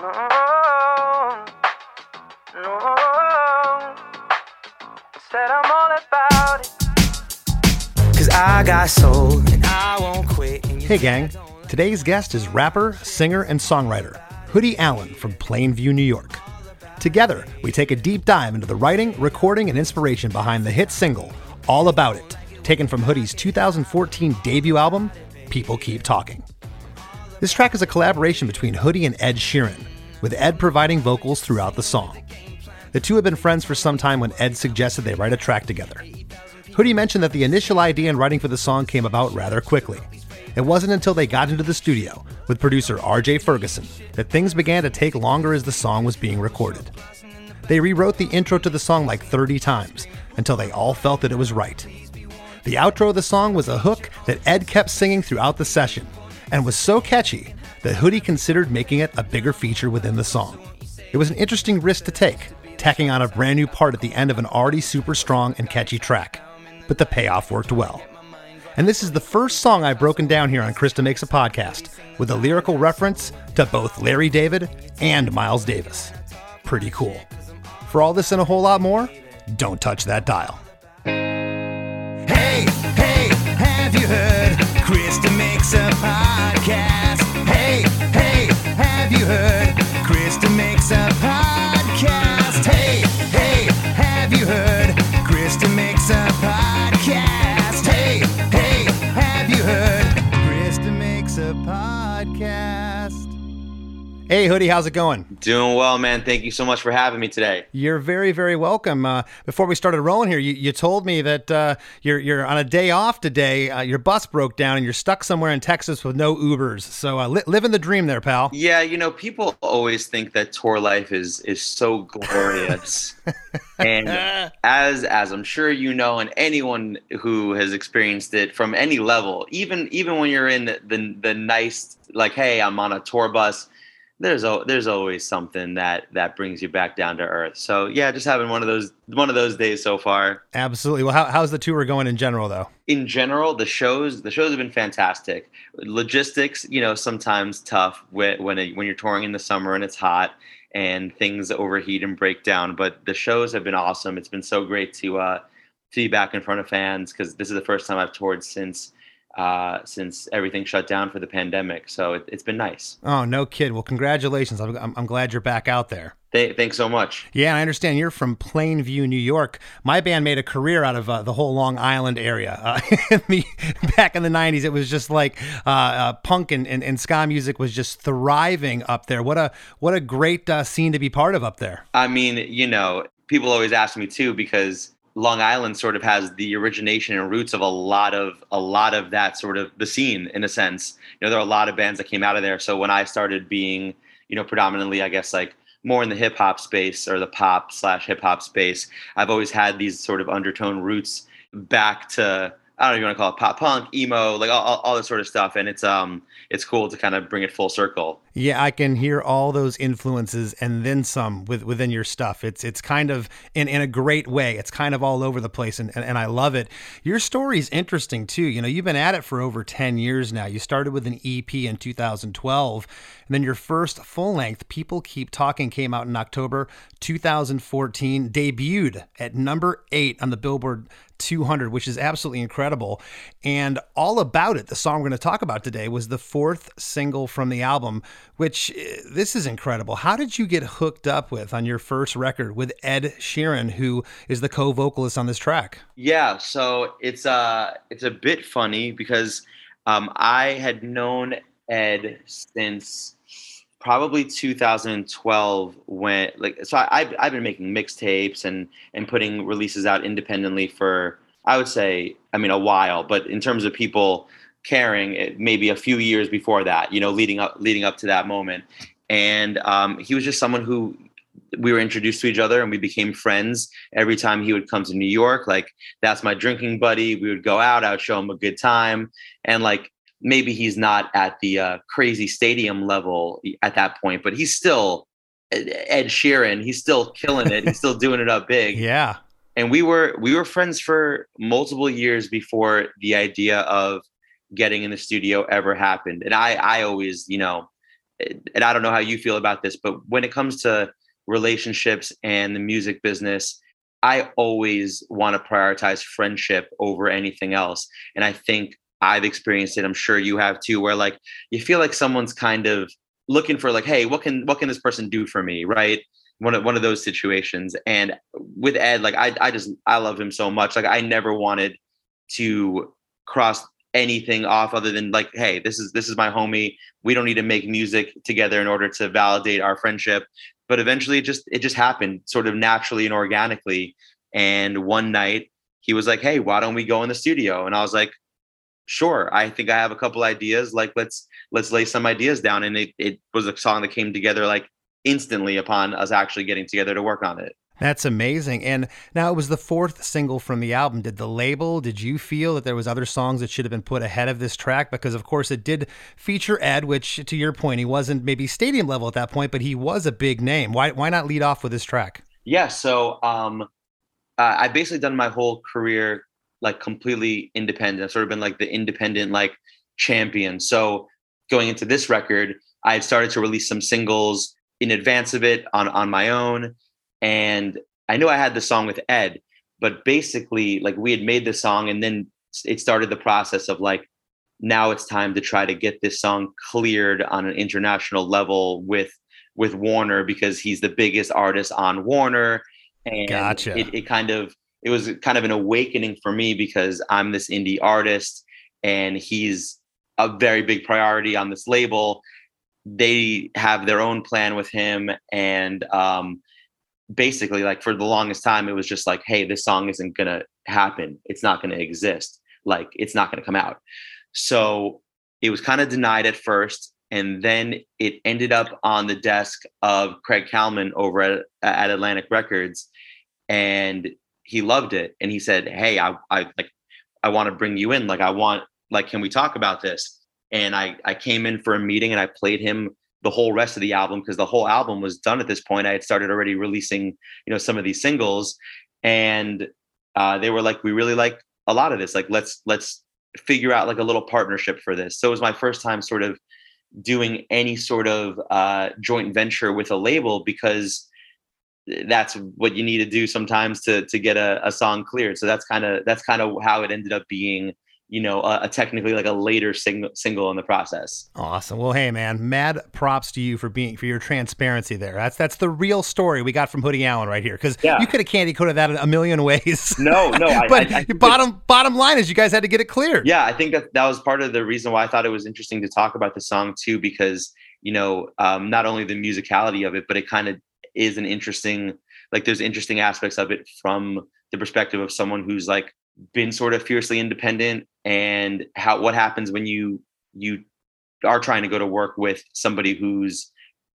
No, no. Said I'm all about it. Cause I got soul and I won't quit. Hey, gang. Today's guest is rapper, singer, and songwriter Hoodie Allen from Plainview, New York. Together, we take a deep dive into the writing, recording, and inspiration behind the hit single, All About It, taken from Hoodie's 2014 debut album, People Keep Talking. This track is a collaboration between Hoodie and Ed Sheeran, with Ed providing vocals throughout the song. The two have been friends for some time when Ed suggested they write a track together. Hoodie mentioned that the initial idea and writing for the song came about rather quickly. It wasn't until they got into the studio with producer RJ Ferguson that things began to take longer as the song was being recorded. They rewrote the intro to the song like 30 times until they all felt that it was right. The outro of the song was a hook that Ed kept singing throughout the session and was so catchy that Hoodie considered making it a bigger feature within the song. It was an interesting risk to take, tacking on a brand new part at the end of an already super strong and catchy track, but the payoff worked well. And this is the first song I've broken down here on Chris DeMakes a Podcast, with a lyrical reference to both Larry David and Miles Davis. Pretty cool. For all this and a whole lot more, don't touch that dial. Hey, hey, have you heard? Krista makes a podcast. Hey, hey, have you heard? Chris DeMakes a podcast. Hey, Hoodie, how's it going? Doing well, man. Thank you so much for having me today. You're very, very welcome. Uh, before we started rolling here, you, you told me that uh, you're you're on a day off today. Uh, your bus broke down and you're stuck somewhere in Texas with no Ubers. So uh, li- living the dream there, pal. Yeah, you know, people always think that tour life is is so glorious. and as as I'm sure you know and anyone who has experienced it from any level, even even when you're in the the nice like hey, I'm on a tour bus, there's a, there's always something that that brings you back down to earth. So, yeah, just having one of those one of those days so far. Absolutely. Well, how, how's the tour going in general, though? in general, the shows the shows have been fantastic. Logistics, you know, sometimes tough when when, when you're touring in the summer and it's hot and things overheat and break down. But the shows have been awesome. It's been so great to uh, to be back in front of fans because this is the first time I've toured since uh, since everything shut down for the pandemic. So it, has been nice. Oh, no kid. Well, congratulations. I'm, I'm, I'm glad you're back out there. Th- thanks so much. Yeah, I understand you're from Plainview, New York. My band made a career out of uh, the whole Long Island area. Uh, in the, back in the 90s, it was just like uh, uh, punk and, and, and, ska music was just thriving up there. What a what a great uh, scene to be part of up there. I mean, you know, people always ask me too because Long Island sort of has the origination and roots of a lot of a lot of that sort of the scene in a sense. You know, there are a lot of bands that came out of there. So when I started being, you know, predominantly, I guess like more in the hip hop space or the pop slash hip hop space, I've always had these sort of undertone roots back to I don't know you want to call it pop punk, emo, like all, all, all this sort of stuff. And it's um it's cool to kind of bring it full circle. Yeah, I can hear all those influences and then some with, within your stuff. It's it's kind of in, in a great way. It's kind of all over the place and, and, and I love it. Your story's interesting too. You know, you've been at it for over 10 years now. You started with an EP in 2012, and then your first full length, People Keep Talking, came out in October 2014, debuted at number eight on the Billboard 200, which is absolutely incredible. And all about it, the song we're going to talk about today was the fourth single from the album, which eh, this is incredible. How did you get hooked up with on your first record with Ed Sheeran, who is the co-vocalist on this track? Yeah, so it's uh it's a bit funny because um, I had known Ed since probably 2012 when like so I, I've, I've been making mixtapes and and putting releases out independently for i would say i mean a while but in terms of people caring it maybe a few years before that you know leading up leading up to that moment. And um, he was just someone who we were introduced to each other and we became friends every time he would come to new york. Like that's my drinking buddy. We would go out i would show him a good time. And like maybe he's not at the uh, crazy stadium level at that point, but he's still Ed Sheeran. He's still killing it. He's still doing it up big. Yeah. And we were we were friends for multiple years before the idea of getting in the studio ever happened. And I I always, you know, and I don't know how you feel about this, but when it comes to relationships and the music business, I always want to prioritize friendship over anything else. And I think I've experienced it. I'm sure you have too, where like you feel like someone's kind of looking for like, hey, what can what can this person do for me, right? One of one of those situations. And with Ed, like I I just I love him so much. Like I never wanted to cross anything off other than like, hey, this is this is my homie. We don't need to make music together in order to validate our friendship. But eventually, it just it just happened, sort of naturally and organically. And one night, he was like, "Hey, why don't we go in the studio?" And I was like, sure i think i have a couple ideas like let's let's lay some ideas down and it, it was a song that came together like instantly upon us actually getting together to work on it. That's amazing and now it was the fourth single from the album. Did the label did you feel that there was other songs that should have been put ahead of this track? Because of course it did feature ed which to your point he wasn't maybe stadium level at that point but he was a big name. Why, why not lead off with this track? Yeah so um, uh, i've basically done my whole career like completely independent. I've sort of been like the independent like champion. So going into this record, I had started to release some singles in advance of it on on my own, and I knew I had the song with Ed, but basically like we had made the song, and then it started the process of like now it's time to try to get this song cleared on an international level with with Warner because he's the biggest artist on Warner. And gotcha. it, it kind of it was kind of an awakening for me because I'm this indie artist and he's a very big priority on this label. They have their own plan with him. And um, basically, like for the longest time, it was just like, hey, this song isn't going to happen. It's not going to exist. Like, it's not going to come out. So it was kind of denied at first. And then it ended up on the desk of Craig Kallman over at, at Atlantic Records. And he loved it and he said hey i i like i want to bring you in like i want like can we talk about this? And i i came in for a meeting and i played him the whole rest of the album because the whole album was done at this point. I had started already releasing you know some of these singles and uh, they were like we really like a lot of this like let's let's figure out like a little partnership for this. So it was my first time sort of doing any sort of uh, joint venture with a label because that's what you need to do sometimes to to get a, a song cleared. So that's kind of that's kind of how it ended up being you know, a, a, technically like a later single single in the process. Awesome. Well, hey man, mad props to you for being for your transparency there. That's that's the real story we got from Hoodie Allen right here. Because yeah. you could have candy coated that a million ways. No, no. but I, I, bottom bottom line is you guys had to get it cleared. Yeah, I think that that was part of the reason why I thought it was interesting to talk about the song too, because you know, um, not only the musicality of it, but it kind of is an interesting like there's interesting aspects of it from the perspective of someone who's like been sort of fiercely independent and how what happens when you you are trying to go to work with somebody who's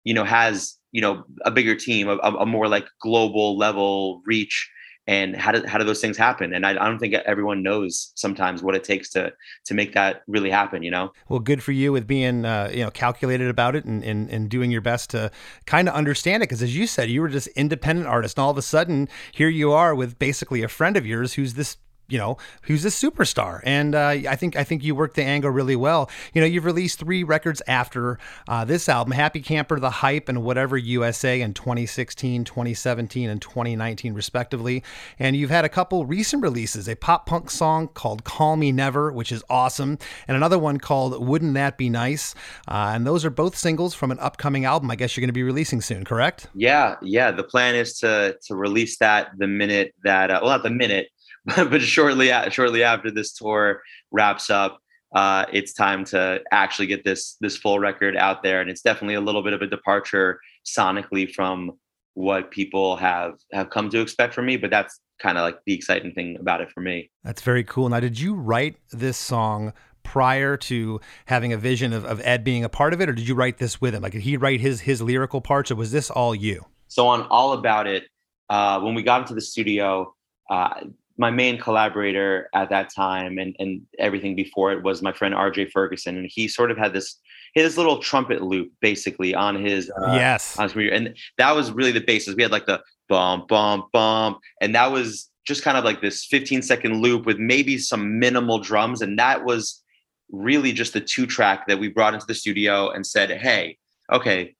you know has you know a bigger team a, a more like global level reach and how do how do those things happen? And I, I, don't think everyone knows sometimes what it takes to to make that really happen you know? Well good for you with being uh, you know calculated about it and, and and doing your best to kind of understand it. Because as you said you were just independent artist and all of a sudden here you are with basically a friend of yours who's this you know, who's a superstar. And uh, I think I think you worked the angle really well. You know, you've released three records after uh, this album: Happy Camper, The Hype, and Whatever USA in 2016, 2017, and 2019, respectively. And you've had a couple recent releases: a pop punk song called "Call Me Never," which is awesome, and another one called "Wouldn't That Be Nice." Uh, and those are both singles from an upcoming album. I guess you're going to be releasing soon, correct? Yeah, yeah. The plan is to to release that the minute that uh, well, not the minute but shortly shortly after this tour wraps up, uh, it's time to actually get this this full record out there, and it's definitely a little bit of a departure sonically from what people have have come to expect from me. But that's kind of like the exciting thing about it for me. That's very cool. Now, did you write this song? prior to having a vision of, of Ed being a part of it, or did you write this with him? Like, did he write his his lyrical parts, or was this all you? So on All About It, uh, when we got into the studio, uh, my main collaborator at that time and, and everything before it was my friend RJ Ferguson. And he sort of had this his little trumpet loop basically on his uh, yes on his computer. And that was really the basis. We had like the bump, bump, bump. And that was just kind of like this 15 second loop with maybe some minimal drums. And that was really just the two track that we brought into the studio and said, Hey, okay,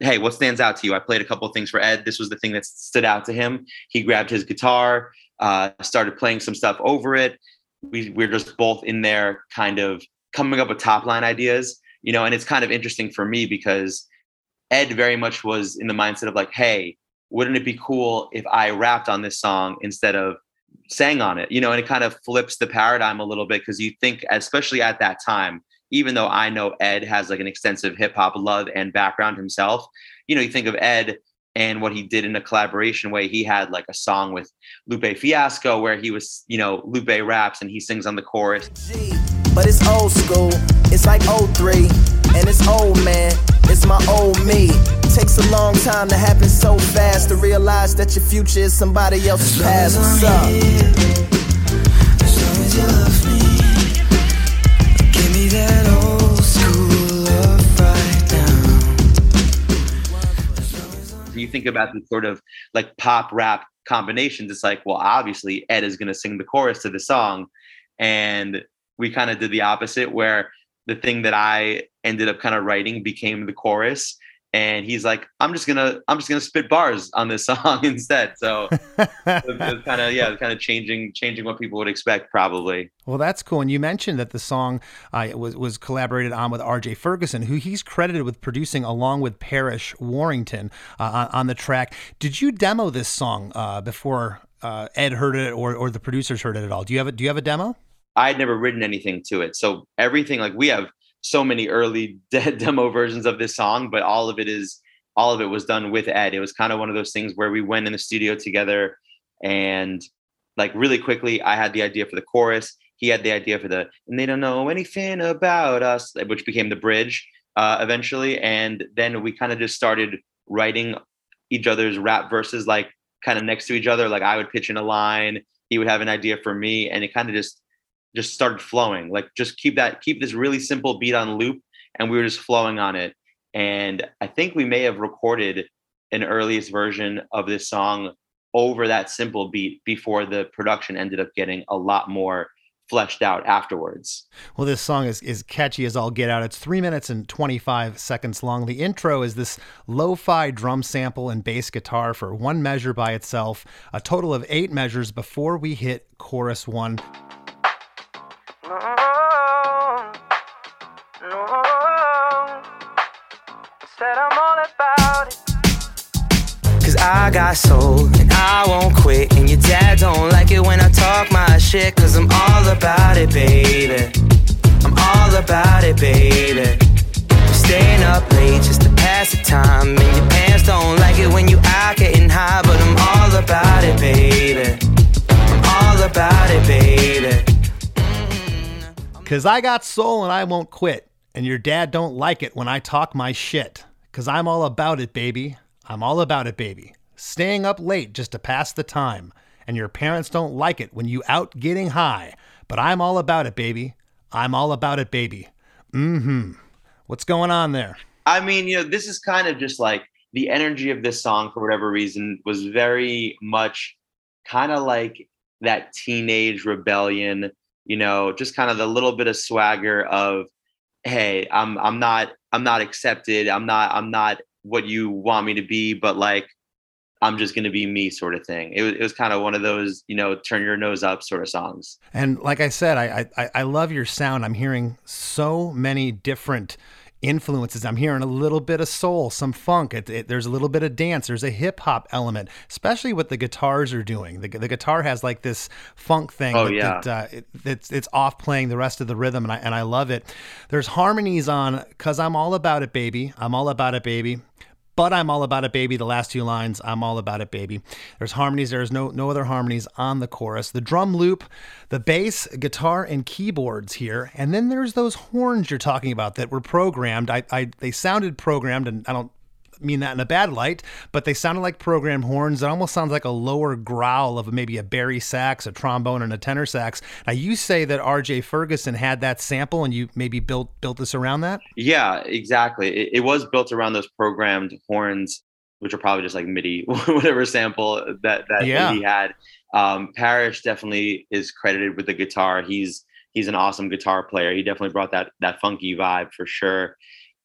hey, what stands out to you? I played a couple of things for Ed. This was the thing that stood out to him. He grabbed his guitar, uh, started playing some stuff over it. We we're just both in there, kind of coming up with top line ideas, you know. And it's kind of interesting for me because Ed very much was in the mindset of like, hey, wouldn't it be cool if I rapped on this song instead of sang on it, you know? And it kind of flips the paradigm a little bit because you think, especially at that time, even though I know Ed has like an extensive hip hop love and background himself, you know, you think of Ed and what he did in a collaboration way. He had like a song with Lupe Fiasco where he was, you know, Lupe raps and he sings on the chorus. But it's old school, it's like 03, and it's old man, it's my old me. Takes a long time to happen so fast to realize that your future is somebody else's past. What's up? You think about the sort of like pop rap combinations, it's like, well, obviously Ed is going to sing the chorus to the song. And we kind of did the opposite, where the thing that I ended up kind of writing became the chorus and he's like i'm just gonna i'm just gonna spit bars on this song instead. So kind of yeah kind of changing changing what people would expect probably. Well that's cool and you mentioned that the song uh, was was collaborated on with rj ferguson who he's credited with producing along with Parrish warrington uh, on, on, the track. Did you demo this song uh, before uh, ed heard it or, or the producers heard it at all? Do you have a do you have a demo? I had never written anything to it so everything like we have so many early de- demo versions of this song, but all of it is all of it was done with Ed. It was kind of one of those things where we went in the studio together and like really quickly I had the idea for the chorus. He had the idea for the and they don't know anything about us, which became the bridge uh, eventually. And then we kind of just started writing each other's rap verses like kind of next to each other. Like I would pitch in a line, he would have an idea for me, and it kind of just just started flowing. Like just keep that keep this really simple beat on loop, and we were just flowing on it. And I think we may have recorded an earliest version of this song over that simple beat before the production ended up getting a lot more fleshed out afterwards. Well, this song is, is catchy as all get out. It's three minutes and 25 seconds long. The intro is this lo fi drum sample and bass guitar for one measure by itself, a total of eight measures before we hit chorus one. I got soul and I won't quit. And your dad don't like it when I talk my shit. Cause I'm all about it, baby. I'm all about it, baby. staying up late just to pass the time. And your parents don't like it when you out getting high. But I'm all about it, baby. I'm all about it, baby. Mm-hmm. Cause I got soul and I won't quit. And your dad don't like it when I talk my shit. Cause I'm all about it, baby. I'm all about it, baby staying up late just to pass the time, and your parents don't like it when you out getting high. But I'm all about it, baby. I'm all about it, baby. Mm-hmm. What's going on there? I mean, you know, this is kind of just like the energy of this song for whatever reason was very much kind of like that teenage rebellion, you know, just kind of the little bit of swagger of, hey, I'm I'm not I'm not accepted. I'm not I'm not what you want me to be, but like I'm just going to be me sort of thing. It was, it was kind of one of those, you know, turn your nose up sort of songs. And like I said, I, I, I love your sound. I'm hearing so many different influences. I'm hearing a little bit of soul, some funk. It, it, there's a little bit of dance. There's a hip hop element, especially what the guitars are doing. The, the guitar has like this funk thing. Oh that, yeah, that, uh, it, it's it's off playing the rest of the rhythm, and I and I love it. There's harmonies on "Cause I'm All About It, Baby." I'm all about it, baby but I'm all about it, baby. The last two lines, I'm all about it, baby. There's harmonies. There's no no other harmonies on the chorus. The drum loop, the bass, guitar, and keyboards here, and then there's those horns you're talking about that were programmed. I, I they sounded programmed, and I don't mean that in a bad light, but they sounded like programmed horns. It almost sounds like a lower growl of maybe a bari sax, a trombone, and a tenor sax. Now you say that R.J. Ferguson had that sample, and you maybe built built this around that. Yeah, exactly. It, it was built around those programmed horns, which are probably just like MIDI, whatever sample that that yeah. he had. Um, Parrish definitely is credited with the guitar. He's he's an awesome guitar player. He definitely brought that that funky vibe for sure.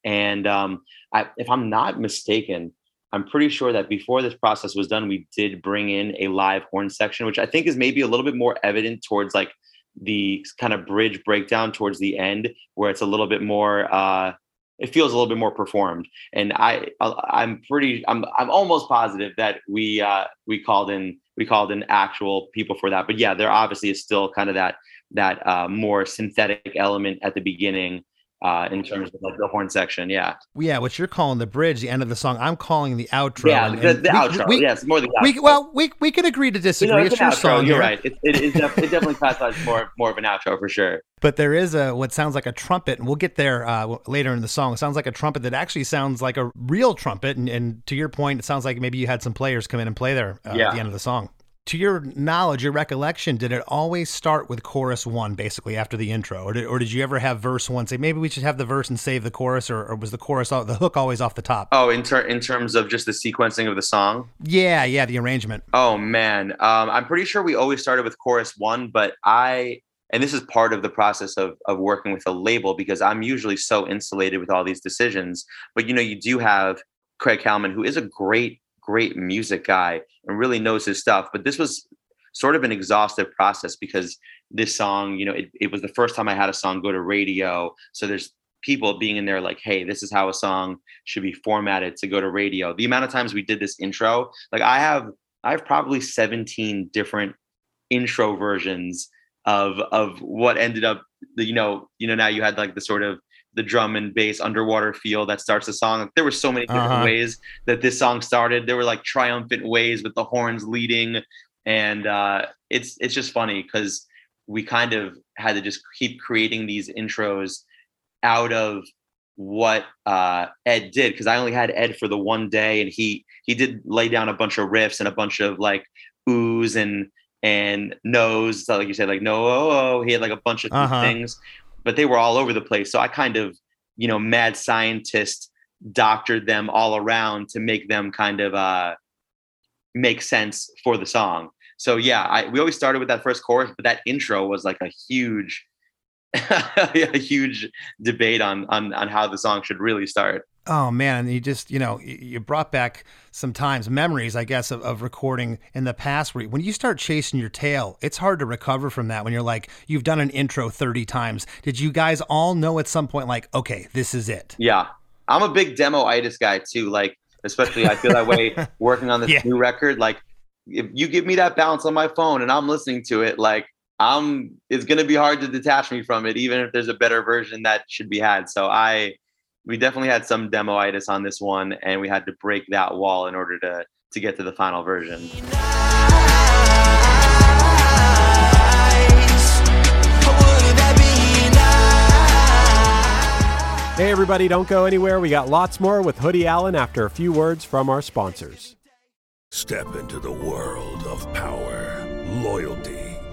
And um, I, if I'm not mistaken, I'm pretty sure that before this process was done, we did bring in a live horn section, which I think is maybe a little bit more evident towards like the kind of bridge breakdown towards the end, where it's a little bit more. Uh, it feels a little bit more performed, and I I'm pretty I'm I'm almost positive that we uh, we called in we called in actual people for that. But yeah, there obviously is still kind of that that uh, more synthetic element at the beginning uh, in terms of like the horn section. Yeah. Yeah, what you're calling the bridge, the end of the song, I'm calling the outro. Yeah, and, and the, the we, outro. We, yes, more the outro. We, well, we we can agree to disagree. You know, it's, it's your outro. song. You're here. right. It, it, it, def- it definitely classifies more more of an outro for sure. But there is a what sounds like a trumpet, and we'll get there uh, later in the song. It sounds like a trumpet that actually sounds like a real trumpet. And, and to your point, it sounds like maybe you had some players come in and play there uh, Yeah. at the end of the song. To your knowledge, your recollection, did it always start with chorus one, basically after the intro, or did, or did you ever have verse one? Say maybe we should have the verse and save the chorus, or, or was the chorus the hook always off the top? Oh, in ter- in terms of just the sequencing of the song. Yeah, yeah, the arrangement. Oh man, um, I'm pretty sure we always started with chorus one, but I and this is part of the process of of working with a label because I'm usually so insulated with all these decisions. But you know, you do have Craig Kallman, who is a great great music guy and really knows his stuff. But this was sort of an exhaustive process because this song, you know, it, it was the first time I had a song go to radio. So there's people being in there like, hey, this is how a song should be formatted to go to radio. The amount of times we did this intro, like I have I have probably 17 different intro versions of of what ended up you know, you know, now you had like the sort of the drum and bass underwater feel that starts the song. There were so many different Uh-huh. ways that this song started. There were like triumphant ways with the horns leading, and uh, it's it's just funny because we kind of had to just keep creating these intros out of what uh, Ed did because I only had Ed for the one day, and he he did lay down a bunch of riffs and a bunch of like oohs and and no's, so like you said, like no, oh, oh. he had like a bunch of Uh-huh. things, but they were all over the place. So I kind of, you know, mad scientist doctored them all around to make them kind of uh, make sense for the song. So yeah, I, we always started with that first chorus, but that intro was like a huge, a huge debate on on on how the song should really start. Oh man, and you just you know you brought back some times memories, I guess, of, of recording in the past. Where when you start chasing your tail, it's hard to recover from that. When you're like, you've done an intro thirty times. Did you guys all know at some point, like, okay, this is it? Yeah, I'm a big demo-itis guy too. Like, especially I feel that way working on this Yeah. new record. Like, if you give me that bounce on my phone and I'm listening to it, like I'm, it's gonna be hard to detach me from it, even if there's a better version that should be had. So I, we definitely had some demo-itis on this one, and we had to break that wall in order to to get to the final version. Hey, everybody, don't go anywhere. We got lots more with Hoodie Allen after a few words from our sponsors. Step into the world of power, loyalty,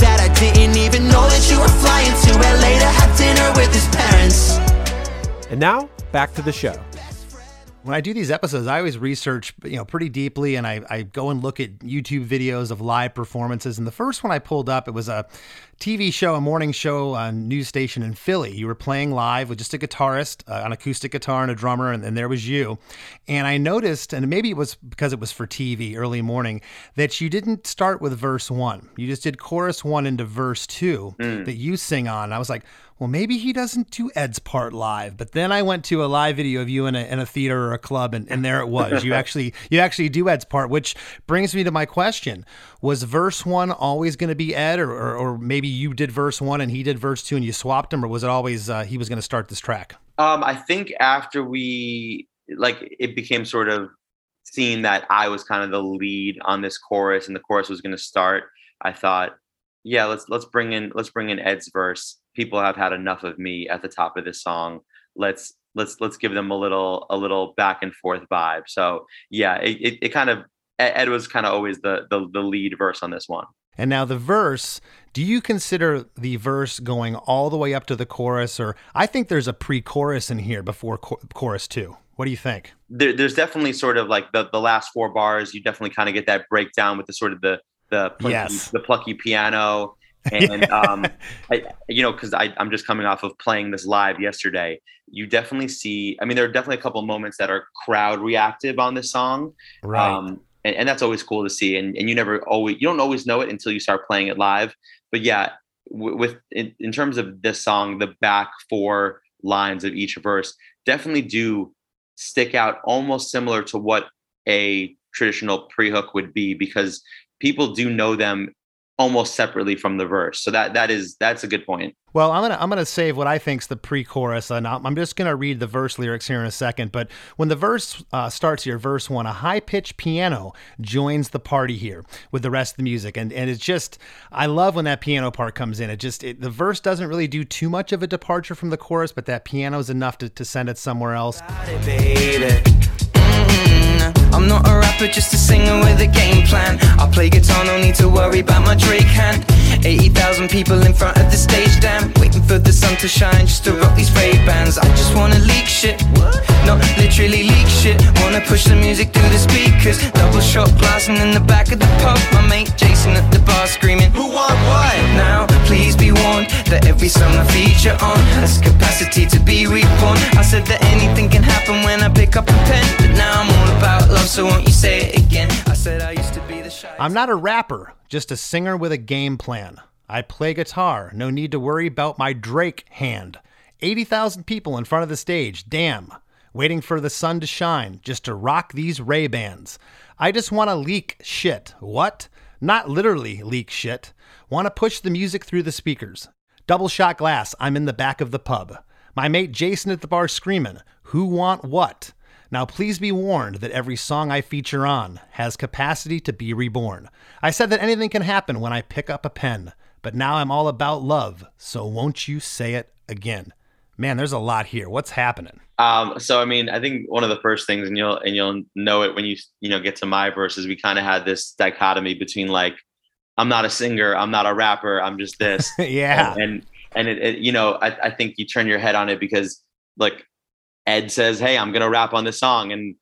That I didn't even know that you were flying to LA to have dinner with his parents. And now, back to the show. When I do these episodes, I always research, you know, pretty deeply, and I, I go and look at YouTube videos of live performances. And the first one I pulled up, it was a TV show, a morning show on news station in Philly. You were playing live with just a guitarist, uh, an acoustic guitar, and a drummer, and, and there was you. And I noticed, and maybe it was because it was for TV early morning, that you didn't start with verse one. You just did chorus one into verse two that you sing on. I was like, well, maybe he doesn't do Ed's part live. But then I went to a live video of you in a, in a theater or a club, and, and there it was. You actually you actually do Ed's part, which brings me to my question: Was verse one always going to be Ed, or, or or maybe you did verse one and he did verse two, and you swapped him, or was it always uh, he was going to start this track? Um, I think after we like it became sort of seen that I was kind of the lead on this chorus and the chorus was going to start, I thought, yeah, let's let's bring in let's bring in Ed's verse. People have had enough of me at the top of this song. Let's let's let's give them a little a little back and forth vibe. So yeah, it it, it kind of Ed was kind of always the, the the lead verse on this one. And now the verse, do you consider the verse going all the way up to the chorus, or I think there's a pre-chorus in here before cho- chorus two. What do you think? there, there's definitely sort of like the, the last four bars. You definitely kind of get that breakdown with the sort of the the plucky, Yes. the plucky piano, and um, I, you know, because I'm just coming off of playing this live yesterday. You definitely see. I mean, there are definitely a couple moments that are crowd reactive on this song, Right. um, and, and that's always cool to see. And and you never always you don't always know it until you start playing it live. But yeah, w- with in, in terms of this song, the back four lines of each verse definitely do stick out almost similar to what a traditional pre-hook would be because people do know them almost separately from the verse. So that that is that's a good point. Well, I'm gonna I'm gonna save what I think's the pre-chorus, and I'm I'm just gonna read the verse lyrics here in a second. But when the verse uh, starts here, verse one, a high-pitched piano joins the party here with the rest of the music, and and it's just I love when that piano part comes in. It just it, the verse doesn't really do too much of a departure from the chorus, but that piano is enough to, to send it somewhere else. baby. Rapper, just a singer with a game plan. I play guitar, no need to worry about my Drake hand. 80,000 people in front of the stage, damn. Waiting for the sun to shine just to rock these Ray Bans. I just wanna leak shit. Not literally leak shit. Wanna push the music through the speakers. Double shot blasting in the back of the pub. My mate Jason at the bar screaming, Who want what? Now, please be warned that every song I feature on has capacity to be reborn. I said that anything can happen when I pick up a pen. But now I'm about love, so won't you say it again? I said I used to be the shy. I'm not a rapper, just a singer with a game plan. I play guitar, no need to worry about my Drake hand. 80,000 people in front of the stage, damn. Waiting for the sun to shine just to rock these Ray Bans. I just want to leak shit. What? Not literally leak shit. Want to push the music through the speakers. Double shot glass, I'm in the back of the pub. My mate Jason at the bar screaming, Who want what? Now, please be warned that every song I feature on has capacity to be reborn. I said that anything can happen when I pick up a pen, but now I'm all about love, so won't you say it again? Man, there's a lot here. What's happening? Um, so I mean, I think one of the first things, and you'll and you'll know it when you you know get to my verses. We kind of had this dichotomy between like, I'm not a singer, I'm not a rapper, I'm just this. yeah. and and, and it, it, you know, I, I think you turn your head on it because like Ed says, "Hey, I'm gonna rap on this song," and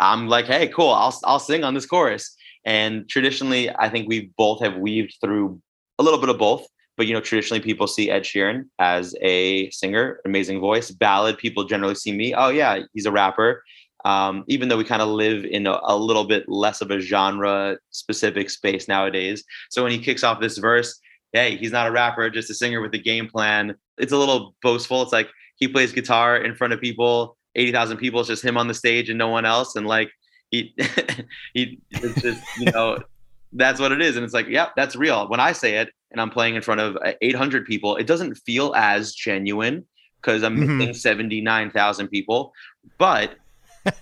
I'm like, "Hey, cool, I'll I'll sing on this chorus." And traditionally, I think we both have weaved through a little bit of both. But you know, traditionally people see Ed Sheeran as a singer, amazing voice. Ballad people generally see me. Oh yeah, he's a rapper. Um, even though we kind of live in a, a little bit less of a genre specific space nowadays. So when he kicks off this verse, hey, he's not a rapper, just a singer with a game plan. It's a little boastful. It's like he plays guitar in front of people, 80,000 people, it's just him on the stage and no one else. And like, he, he, it's just, you know, that's what it is. And it's like, yeah, that's real. When I say it and I'm playing in front of uh, 800 people, it doesn't feel as genuine because I'm Mhm. missing 79,000 people. But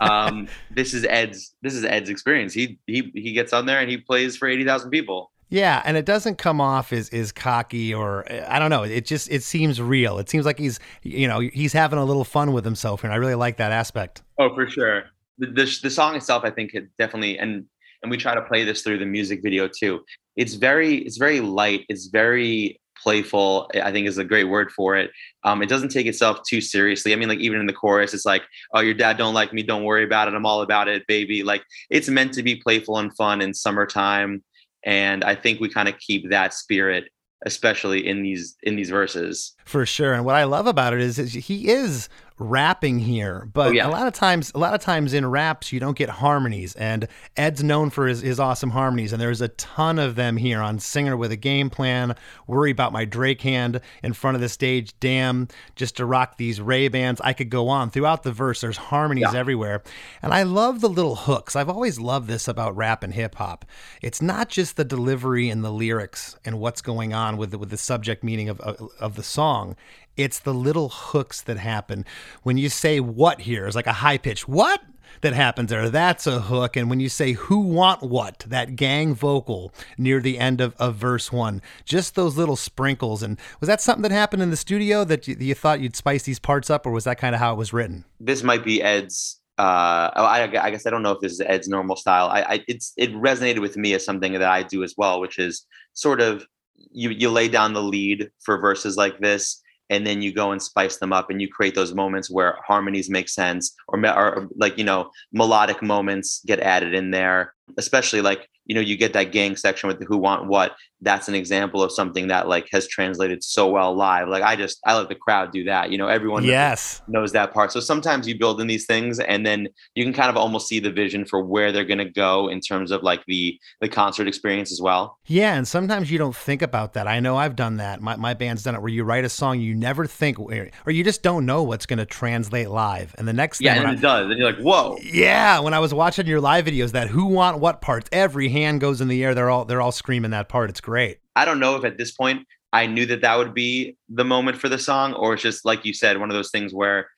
um, this is Ed's this is Ed's experience. He he he gets on there and he plays for eighty thousand people. Yeah, and it doesn't come off as is cocky or I don't know. It just it seems real. It seems like he's you know he's having a little fun with himself, and I really like that aspect. Oh, for sure. The, the the song itself, I think, it definitely and and we try to play this through the music video too. It's very it's very light. It's very playful i think is a great word for it um, it doesn't take itself too seriously i mean like even in the chorus it's like oh your dad don't like me don't worry about it i'm all about it baby like it's meant to be playful and fun in summertime and i think we kind of keep that spirit especially in these in these verses. For sure. And what i love about it is, is he is rapping here but Oh, yeah. a lot of times a lot of times in raps you don't get harmonies and ed's known for his, his awesome harmonies and there's a ton of them here on singer with a game plan worry about my drake hand in front of the stage damn just to rock these Ray Bans i could go on. Throughout the verse there's harmonies Yeah. everywhere and i love the little hooks. I've always loved this about rap and hip-hop it's not just the delivery and the lyrics and what's going on with the, with the subject meaning of, of, of the song it's the little hooks that happen. When you say what here is like a high pitch what? that happens there. That's a hook. And when you say who want what? that gang vocal near the end of, of verse one just those little sprinkles. And was that something that happened in the studio that you, you thought you'd spice these parts up or was that kind of how it was written? This might be Ed's. Uh, oh, I, I guess I don't know if this is Ed's normal style. I, I it's it resonated with me as something that I do as well, which is sort of you you lay down the lead for verses like this, and then you go and spice them up, and you create those moments where harmonies make sense, or, or like you know melodic moments get added in there. Especially like you know you get that gang section with the who want what. That's an example of something that like has translated so well live. Like I just I let the crowd do that. You know everyone yes knows that part. So sometimes you build in these things and then you can kind of almost see the vision for where they're going to go in terms of like the the concert experience as well. Yeah, and sometimes you don't think about that. I know I've done that. My, my band's done it where you write a song, you never think, or you just don't know what's going to translate live. And the next thing, Yeah, and I- it does. And you're like, "Whoa." yeah, when I was watching your live videos, that who want what parts, every hand goes in the air. They're all they're all screaming that part. It's great. I don't know if at this point I knew that that would be the moment for the song or it's just like you said one of those things where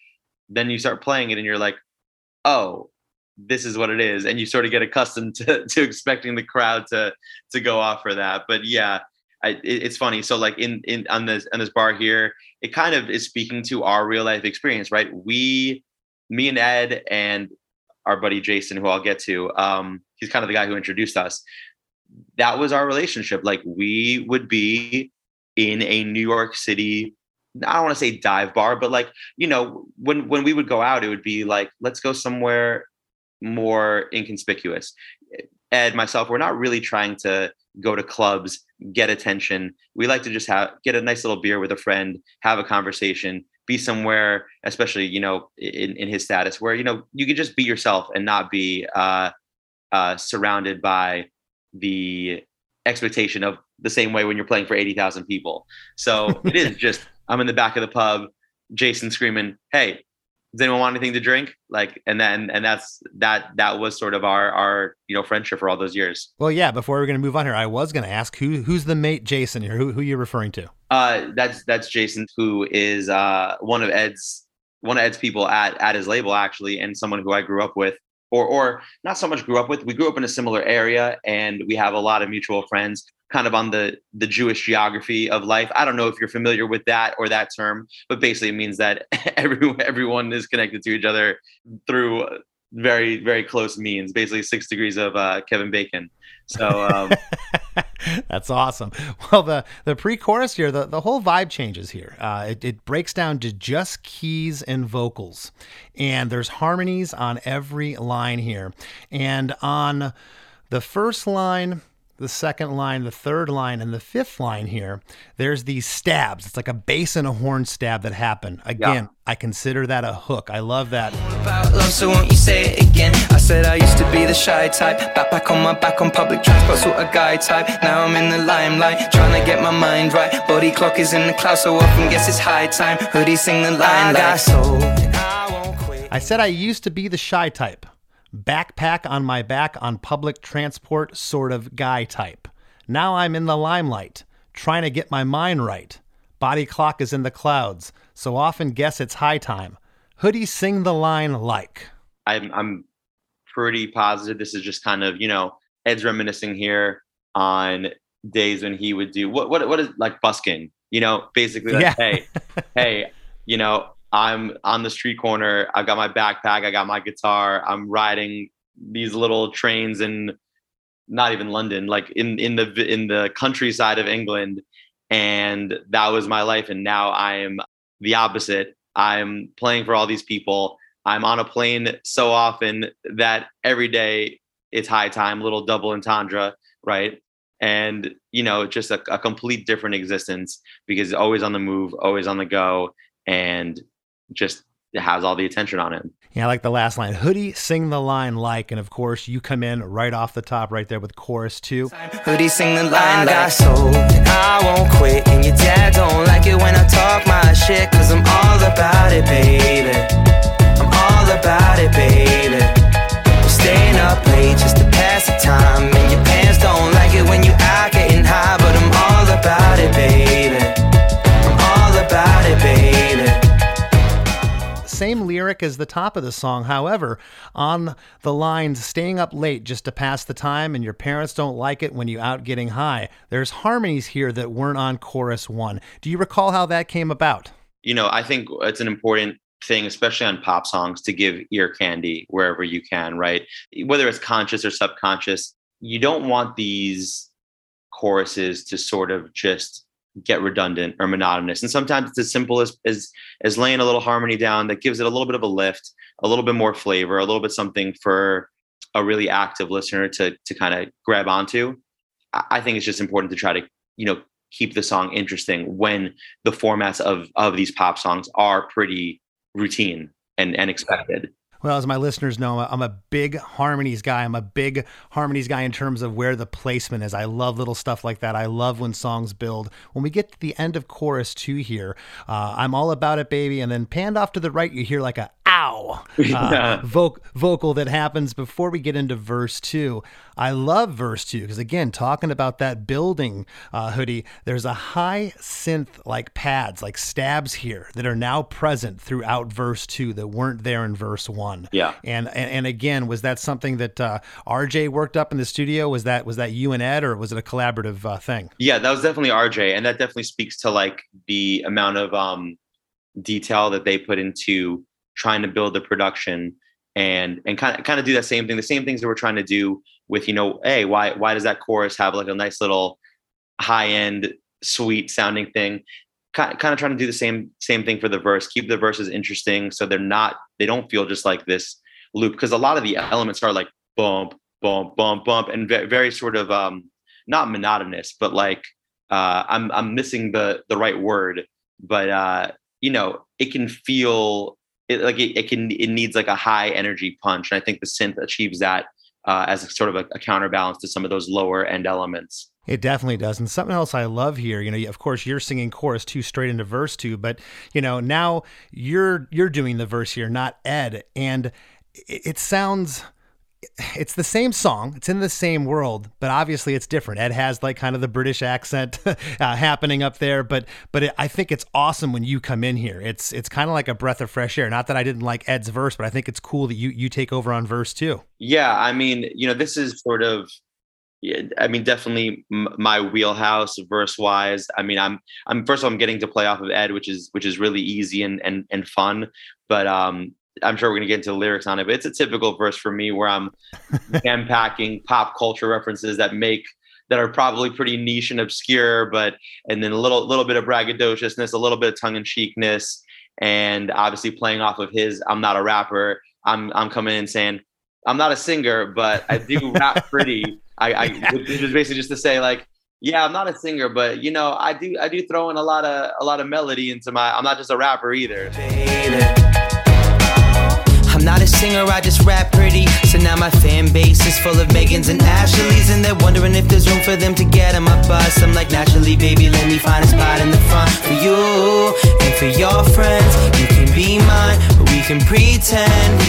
then you start playing it and you're like, "Oh, this is what it is." And you sort of get accustomed to to expecting the crowd to to go off for that. But yeah, I, it, it's funny. So like in in on this on this bar here, it kind of is speaking to our real life experience, right? We, me and Ed and our buddy Jason, who I'll get to, um, he's kind of the guy who introduced us. That was our relationship. Like we would be in a New York City. I don't want to say dive bar, but like you know, when when we would go out, it would be like let's go somewhere more inconspicuous. Ed, myself, we're not really trying to go to clubs, get attention. We like to just have get a nice little beer with a friend, have a conversation, be somewhere, especially you know in, in his status, where you know you can just be yourself and not be uh, uh, surrounded by the expectation of the same way when you're playing for eighty thousand people. So it is just I'm in the back of the pub, Jason screaming, "Hey, does anyone want anything to drink?" Like, and then and that's that that was sort of our our you know friendship for all those years. Well, yeah. Before we're going to move on here, I was going to ask who who's the mate Jason here. Who who you referring to? Uh, that's that's Jason, who is uh one of Ed's one of Ed's people at at his label actually, and someone who I grew up with, or or not so much grew up with. We grew up in a similar area, and we have a lot of mutual friends, kind of on the the Jewish geography of life. I don't know if you're familiar with that or that term, but basically it means that everyone everyone is connected to each other through very very close means. Basically, six degrees of uh, Kevin Bacon. So. Um, That's awesome. Well, the the pre-chorus here, the, the whole vibe changes here. Uh, it, it breaks down to just keys and vocals, and there's harmonies on every line here. And on the first line, the second line, the third line, and the fifth line here, there's these stabs. It's like a bass and a horn stab that happen. Again, I consider that a hook. I love that. about love, so won't you say it again? I said I used to be the shy type, backpack on my back on public transport, sort of guy type. Now I'm in the limelight, trying to get my mind right. Body clock is in the clouds, so often guess it's high time. Hoodie sing the line like so. I said I used to be the shy type, backpack on my back on public transport sort of guy type. Now I'm in the limelight, trying to get my mind right. Body clock is in the clouds, so often guess it's high time. Hoodie sing the line like. I'm I'm pretty positive this is just kind of you know Ed's reminiscing here on days when he would do what what what is like busking, you know, basically like Yeah. hey hey you know I'm on the street corner, I've got my backpack, I got my guitar, I'm riding these little trains in not even London, like in in the in the countryside of England, and that was my life. And now I am the opposite. I'm playing for all these people. I'm on a plane so often that every day it's high time, little double entendre, right? And you know, just a, a complete different existence because always on the move, always on the go, and just has all the attention on it. Yeah, I like the last line. Hoodie, sing the line like, and of course you come in right off the top right there with chorus two. Hoodie sing the line I got soul and I won't quit And your dad don't like it when I talk my shit Cause I'm all about it, baby I'm all about it, baby I'm staying up late just to pass the time And your pants don't like it when you out getting high But I'm all about it, baby Same lyric as the top of the song. However, on the lines, staying up late just to pass the time and your parents don't like it when you out getting high, there's harmonies here that weren't on chorus one. Do you recall how that came about? you know, I think it's an important thing, especially on pop songs, to give ear candy wherever you can, right? Whether it's conscious or subconscious, you don't want these choruses to sort of just get redundant or monotonous. And sometimes it's as simple as as as laying a little harmony down that gives it a little bit of a lift, a little bit more flavor, a little bit something for a really active listener to to kind of grab onto. I think it's just important to try to, you know, keep the song interesting when the formats of of these pop songs are pretty routine and and expected. Well, as my listeners know, I'm a big harmonies guy. I'm a big harmonies guy in terms of where the placement is. I love little stuff like that. I love when songs build. When we get to the end of chorus two here, uh, I'm all about it, baby. And then panned off to the right, you hear like a ow uh, Yeah. voc- vocal that happens before we get into verse two. I love verse two because, again, talking about that building uh, hoodie, there's a high synth like pads, like stabs here that are now present throughout verse two that weren't there in verse one. Yeah. And and, and again, was that something that uh, RJ worked up in the studio? Was that was that you and Ed, or was it a collaborative uh, thing? Yeah, that was definitely RJ, and that definitely speaks to like the amount of um, detail that they put into trying to build the production and and kind of kind of do that same thing. The same things that we're trying to do with you know, hey, why why does that chorus have like a nice little high end, sweet sounding thing? Kind kind of trying to do the same same thing for the verse. Keep the verses interesting so they're not they don't feel just like this loop because a lot of the elements are like bump bump bump bump and ve- very sort of um not monotonous but like uh i'm i'm missing the the right word but uh you know it can feel it like it, it can it needs like a high energy punch and i think the synth achieves that uh as a sort of a, a counterbalance to some of those lower end elements It definitely does. And something else I love here, you know, of course you're singing chorus two straight into verse two, but you know, now you're you're doing the verse here, not Ed. And it, it sounds it's the same song. It's in the same world, but obviously it's different. Ed has like kind of the British accent uh, happening up there, but but it, I think it's awesome when you come in here. It's it's kind of like a breath of fresh air. Not that I didn't like Ed's verse, but I think it's cool that you you take over on verse too. Yeah, I mean, you know, this is sort of, I mean, definitely my wheelhouse verse wise. I mean, I'm, I'm first of all, I'm getting to play off of Ed, which is, which is really easy and and and fun. But um, I'm sure we're gonna get into the lyrics on it. But it's a typical verse for me where I'm jam packing pop culture references that make that are probably pretty niche and obscure, but and then a little little bit of braggadociousness, a little bit of tongue in cheekness, and obviously playing off of his I'm not a rapper. I'm I'm coming in saying I'm not a singer, but I do rap pretty. I, I which is basically just to say like, yeah, I'm not a singer, but you know, I do I do throw in a lot of a lot of melody into my. I'm not just a rapper either. I'm not a singer, I just rap pretty. So now my fan base is full of Megans and Ashleys, and they're wondering if there's room for them to get on my bus. I'm like, naturally, baby, let me find a spot in the front for you and for your friends. You can be mine, but we we can pretend.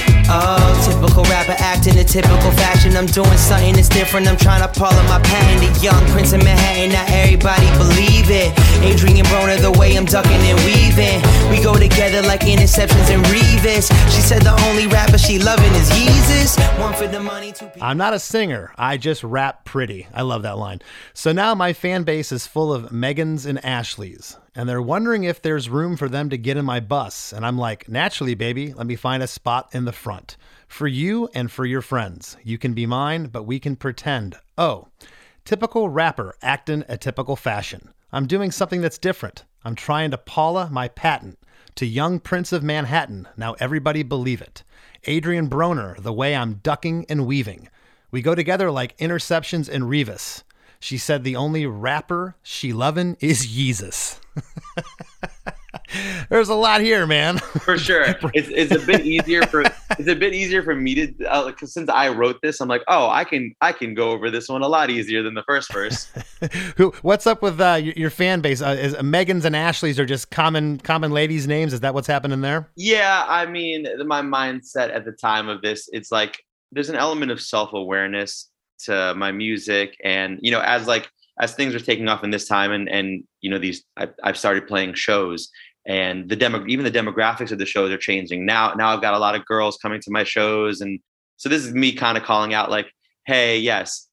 Typical rapper acting a typical fashion. I'm doing something that's different. I'm trying to pull my pain. The young prince of Manhattan, not everybody believe it. Adrien Broner, the way I'm ducking and weaving. We go together like interceptions and Revis. She said the only rapper she loving is Yeezus. One for the money, two I'm not a singer. I just rap pretty. I love that line. So now my fan base is full of Megans and Ashleys, and they're wondering if there's room for them to get in my bus. And I'm like, naturally, baby, let me find a spot in the front. For you and for your friends. You can be mine, but we can pretend. Oh, typical rapper acting a typical fashion. I'm doing something that's different. I'm trying to Paula my patent to young Prince of Manhattan. Now everybody believe it. Adrien Broner, the way I'm ducking and weaving. We go together like interceptions and Revis. She said the only rapper she lovin' is Yeezus. There's a lot here, man. for sure. It's, it's a bit easier for it's a bit easier for me to uh, since I wrote this, I'm like, oh, I can I can go over this one a lot easier than the first verse. Who? What's up with uh, your, your fan base? Uh, is Megans and Ashleys are just common common ladies' names? Is that what's happening there? Yeah, I mean, my mindset at the time of this, it's like there's an element of self awareness to my music, and you know, as like as things are taking off in this time, and and you know, these I, I've started playing shows and the demo even the demographics of the shows are changing. Now now i've got a lot of girls coming to my shows and so this is me kind of calling out like hey yes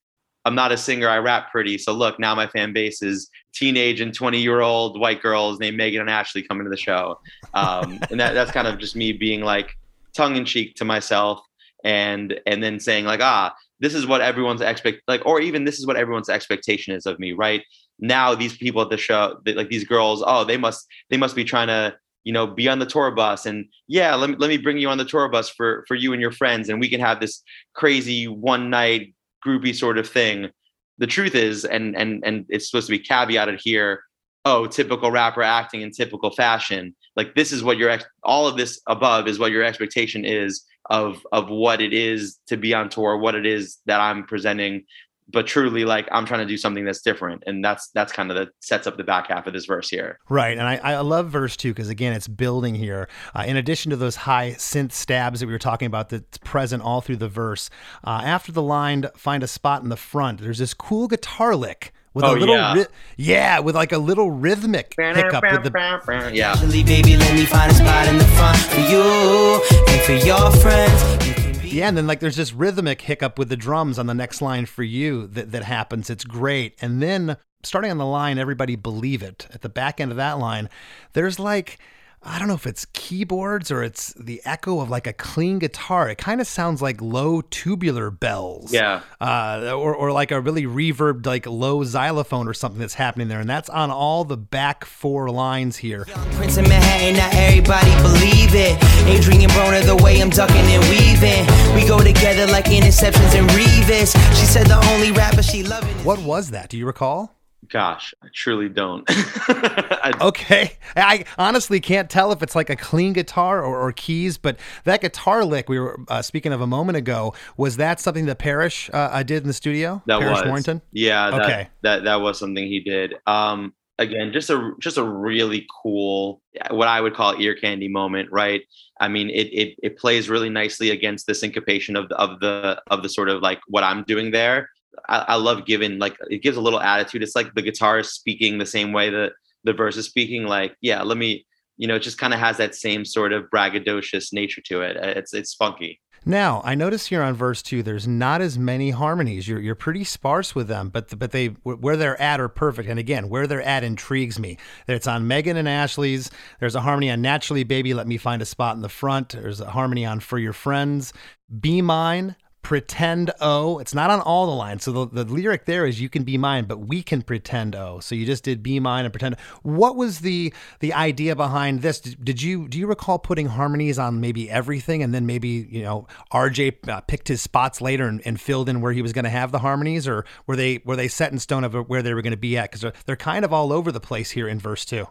i'm not a singer i rap pretty so look now my fan base is teenage and 20 year old white girls named megan and ashley coming to the show. Um, and that, that's kind of just me being like tongue in cheek to myself and and then saying like ah this is what everyone's expect like or even this is what everyone's expectation is of me right now these people at the show like these girls oh they must they must be trying to you know be on the tour bus and yeah let me let me bring you on the tour bus for for you and your friends and we can have this crazy one night groupie sort of thing. The truth is and and and it's supposed to be caveated here oh typical rapper acting in typical fashion. Like this is what your ex- all of this above is what your expectation is of of what it is to be on tour what it is that i'm presenting but truly like i'm trying to do something that's different and that's that's kind of the sets up the back half of this verse here right and i, I love verse two because again it's building here uh, in addition to those high synth stabs that we were talking about that's present all through the verse uh, after the line find a spot in the front there's this cool guitar lick with Oh, a little yeah. ri- yeah with like a little rhythmic hiccup with the yeah baby, let me find a spot in the front for you and for your friends. Yeah, and then like there's this rhythmic hiccup with the drums on the next line for you that, that happens. It's great. And then starting on the line, everybody believe it. At the back end of that line, there's like I don't know if it's keyboards or it's the echo of like a clean guitar. It kind of sounds like low tubular bells. Yeah. Uh, or, or like a really reverbed, like low xylophone or something that's happening there. And that's on all the back four lines here. Prince of Manhattan, not everybody believe it. Adrien Broner, the way I'm ducking and weaving. We go together like interceptions and Revis. She said the only rapper she loving What was that? Do you recall? Gosh i truly don't I, Okay. I honestly can't tell if it's like a clean guitar or, or keys, but that guitar lick we were uh, speaking of a moment ago, was that something that Parrish uh, uh, did in the studio? that Parrish was Warrington? yeah that, Okay. that that was something he did um again just a just a really cool what i would call ear candy moment right i mean it it, it plays really nicely against the syncopation of the of the of the sort of like what i'm doing there I, I love giving like it gives a little attitude it's like the guitar is speaking the same way that the verse is speaking like yeah let me you know it just kind of has that same sort of braggadocious nature to it uh, it's it's spunky Now, I notice here on verse two, there's not as many harmonies. You're, you're pretty sparse with them, but but they where they're at are perfect. And again, where they're at intrigues me. It's on Megan and Ashley's. There's a harmony on Naturally Baby. Let me find a spot in the front. There's a harmony on For Your Friends. Be Mine. Pretend oh, it's not on all the lines. So the, the lyric there is you can be mine, but we can pretend oh. So you just did be mine and pretend. What was the the idea behind this? Did, did you do you recall putting harmonies on maybe everything, and then maybe you know RJ uh, picked his spots later and, and filled in where he was going to have the harmonies, or were they were they set in stone of where they were going to be at? Because they're, they're kind of all over the place here in verse two.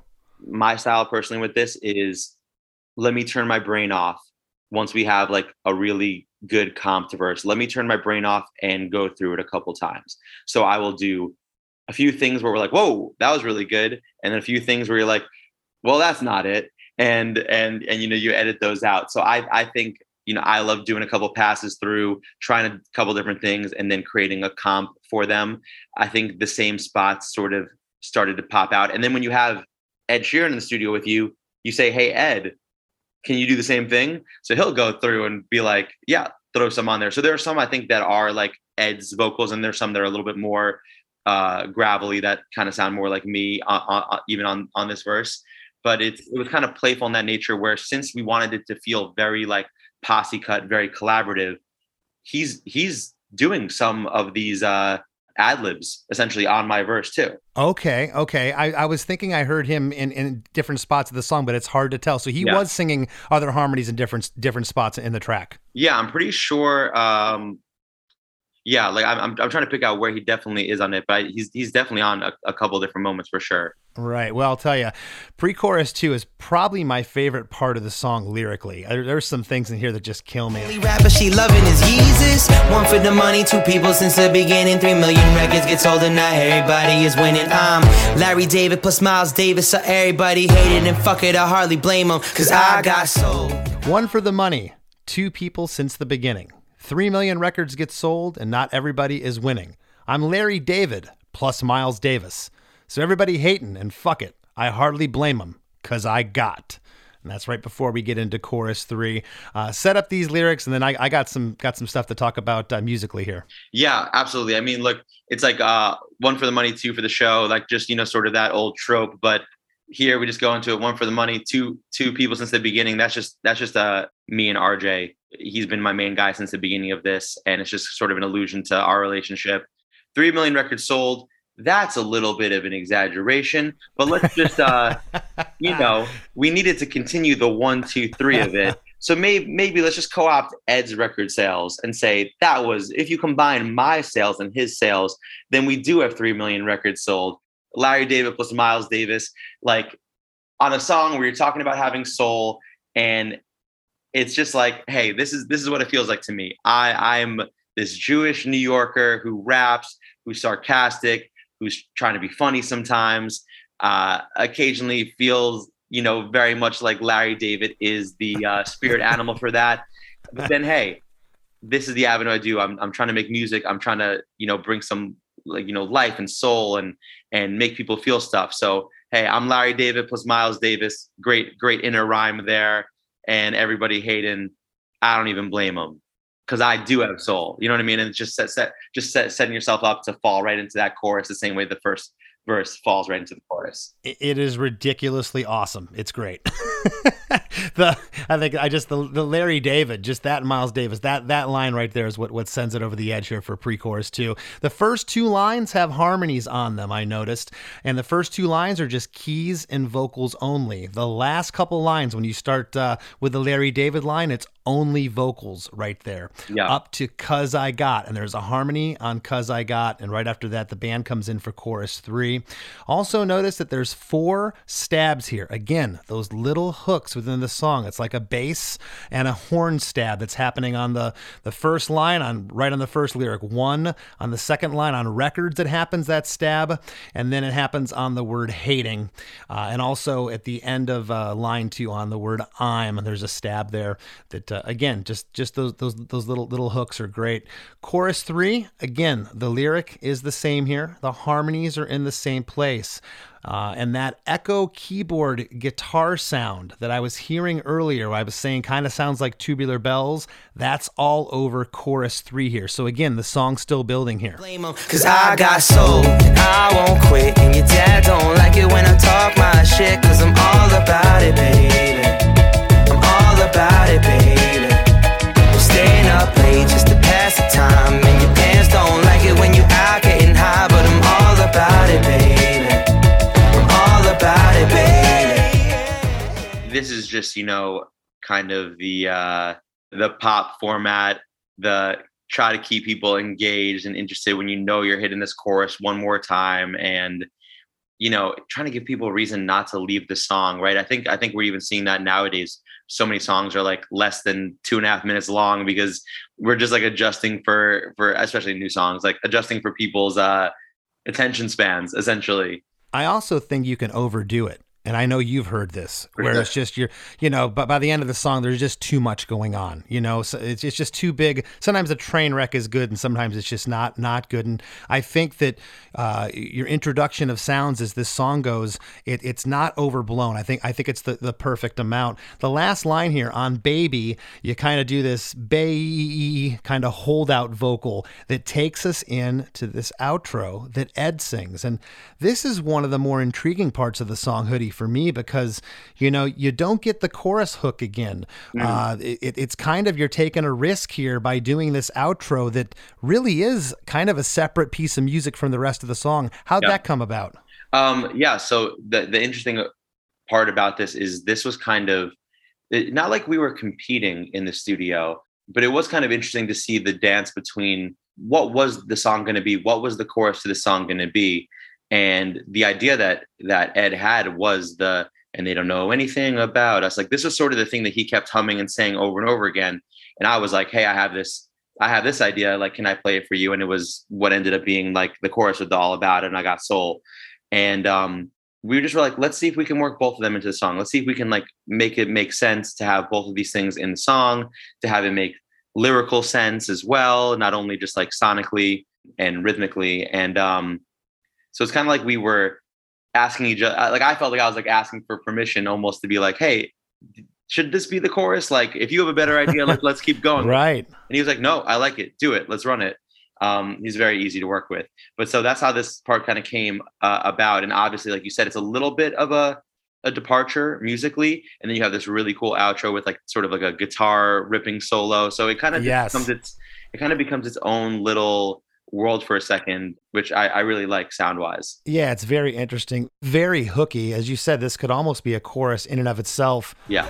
my style personally with this is let me turn my brain off once we have like a really good comp to verse. Let me turn my brain off and go through it a couple times. So i will do a few things where we're like whoa that was really good. And then a few things where you're like well that's not it. And and and you know you edit those out. So I I think you know I love doing a couple passes through, trying a couple different things, and then creating a comp for them. I think the same spots sort of started to pop out, and then when you have Ed Sheeran in the studio with you, you say, "Hey Ed, can you do the same thing?" So he'll go through and be like, "Yeah, throw some on there." So there are some I think that are like Ed's vocals, and there's some that are a little bit more uh, gravelly that kind of sound more like me, uh, uh, even on on this verse. But it it was kind of playful in that nature. Where since we wanted it to feel very like posse cut, very collaborative, he's he's doing some of these uh, ad libs essentially on my verse too. Okay, okay. I, I was thinking I heard him in, in different spots of the song, but it's hard to tell. So he Yeah. was singing other harmonies in different different spots in the track. Yeah, I'm pretty sure. Um, yeah, like I'm, I'm, I'm trying to pick out where he definitely is on it, but he's he's definitely on a, a couple different moments for sure. Right. Well, I'll tell you, pre-chorus two is probably my favorite part of the song lyrically. There, there's some things in here that just kill me. rapper she loving is Yeezus. One for the money, two people since the beginning. Three million records get sold and now everybody is winning. I'm Larry David plus Miles Davis, so everybody hated and fuck it, I hardly blame them. Cause I got sold. One for the money, two people since the beginning. Three million records get sold, and not everybody is winning. I'm Larry David plus Miles Davis. So everybody hating and fuck it. I hardly blame them, cause I got. And that's right before we get into chorus three. Uh, set up these lyrics, and then I, I got some got some stuff to talk about uh, musically here. Yeah, absolutely. I mean, look, it's like uh, one for the money, two for the show, like just you know, sort of that old trope. But here we just go into it: one for the money, two two people since the beginning. That's just that's just uh me and RJ. He's been my main guy since the beginning of this, and it's just sort of an allusion to our relationship. Three million records sold. That's a little bit of an exaggeration, but let's just uh, you know, we needed to continue the one, two, three of it. So maybe maybe let's just co-opt Ed's record sales and say that was if you combine my sales and his sales, then we do have three million records sold. Larry David plus Miles Davis, like on a song where you're talking about having soul, and it's just like, hey, this is this is what it feels like to me. I I'm this Jewish New Yorker who raps, who's sarcastic, who's trying to be funny sometimes. Uh, occasionally feels, you know, very much like Larry David is the uh, spirit animal for that. But then, hey, this is the avenue I do. I'm I'm trying to make music. I'm trying to, you know, bring some like you know life and soul and and make people feel stuff. So hey, I'm Larry David plus Miles Davis. Great great inner rhyme there, and everybody hating. I don't even blame them because I do have soul. You know what I mean? And just set, set just set, setting yourself up to fall right into that chorus the same way the first verse falls right into the chorus. It- it is ridiculously awesome. It's great. the I think I just the, the Larry David, just that Miles Davis, that that line right there is what what sends it over the edge here for pre-chorus two. The first two lines have harmonies on them, I noticed, and the first two lines are just keys and vocals only. The last couple lines, when you start uh, with the Larry David line, it's only vocals right there. Yeah. Up to Cuz I Got, and there's a harmony on Cuz I Got, and right after that, the band comes in for chorus three. Also, notice that there's four stabs here. Again, those little hooks within the song. It's like a bass and a horn stab that's happening on the the first line, on right on the first lyric. One on the second line on records, it happens that stab, and then it happens on the word hating, uh, and also at the end of uh, line two on the word I'm. There's a stab there that uh, again, just just those those those little little hooks are great. Chorus three, again, the lyric is the same here. The harmonies are in the same place. Uh, and that echo keyboard guitar sound that I was hearing earlier, I was saying kind of sounds like tubular bells. That's all over chorus three here. So again, the song's still building here. Cause I got soul and I won't quit. And your dad don't like it when I talk my shit. Cause I'm all about it, baby. About it, baby. I'm staying up late just to pass the time. And your don't like it when you out getting high. But I'm all about it, baby. I'm all about it, baby. This is just, you know, kind of the uh the pop format, the try to keep people engaged and interested when you know you're hitting this chorus one more time and you know trying to give people a reason not to leave the song right i think i think we're even seeing that nowadays so many songs are like less than two and a half minutes long because we're just like adjusting for for especially new songs like adjusting for people's uh attention spans essentially I also think you can overdo it. And I know you've heard this, where it's just you're, you know, but by the end of the song, there's just too much going on. You know, so it's it's just too big. Sometimes a train wreck is good, and sometimes it's just not not good. And I think that uh, your introduction of sounds as this song goes, it, it's not overblown. I think I think it's the the perfect amount. The last line here on "Baby," you kind of do this bay kind of holdout vocal that takes us in to this outro that Ed sings, and this is one of the more intriguing parts of the song "Hoodie" for me because you know you don't get the chorus hook again. Uh, it, it's kind of you're taking a risk here by doing this outro that really is kind of a separate piece of music from the rest of the song. How'd Yeah. that come about? Um, yeah. So the the interesting part about this is this was kind of it, not like we were competing in the studio, but it was kind of interesting to see the dance between what was the song going to be, what was the chorus to the song going to be, and the idea that that Ed had was the and they don't know anything about us. Like this was sort of the thing that he kept humming and saying over and over again. And I was like, hey, I have this I have this idea. Like, can I play it for you? And it was what ended up being like the chorus was all about it. And I got soul. And um, we just were like, let's see if we can work both of them into the song. Let's see if we can like make it make sense to have both of these things in the song, to have it make lyrical sense as well, not only just like sonically and rhythmically. And um, so it's kind of like we were asking each other. Like I felt like I was like asking for permission almost to be like, hey, should this be the chorus? Like, if you have a better idea, like, let's keep going. Right. And he was like, no, I like it. Do it. Let's run it. Um, he's very easy to work with. But so that's how this part kind of came uh, about. And obviously, like you said, it's a little bit of a, a departure musically. And then you have this really cool outro with like sort of like a guitar ripping solo. So it kind of Yes. becomes its, it kind of becomes its own little world for a second, which I, I really like sound wise. Yeah, it's very interesting, very hooky. As you said, this could almost be a chorus in and of itself. Yeah.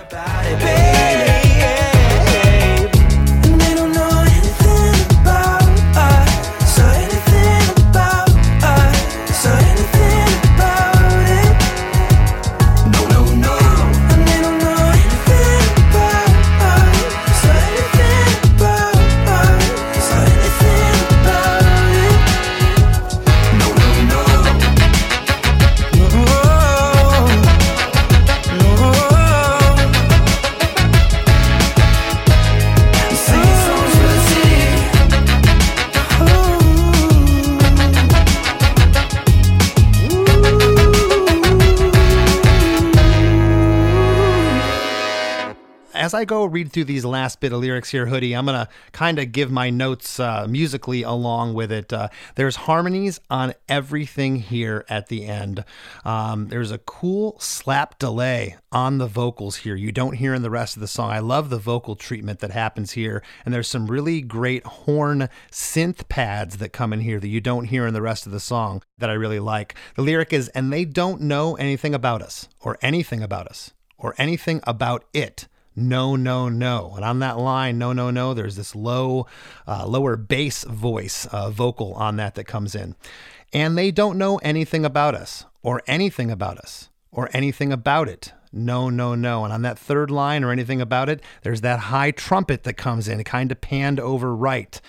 Last bit of lyrics here, Hoodie, I'm going to kind of give my notes uh, musically along with it. Uh, there's harmonies on everything here at the end. Um, there's a cool slap delay on the vocals here. You don't hear in the rest of the song. I love the vocal treatment that happens here. And there's some really great horn synth pads that come in here that you don't hear in the rest of the song that I really like. The lyric is, and they don't know anything about us or anything about us or anything about it. No, no, no. And on that line, no, no, no, there's this low, uh, lower bass voice uh, vocal on that that comes in. And they don't know anything about us or anything about us or anything about it. No, no, no. And on that third line or anything about it, there's that high trumpet that comes in, kind of panned over right.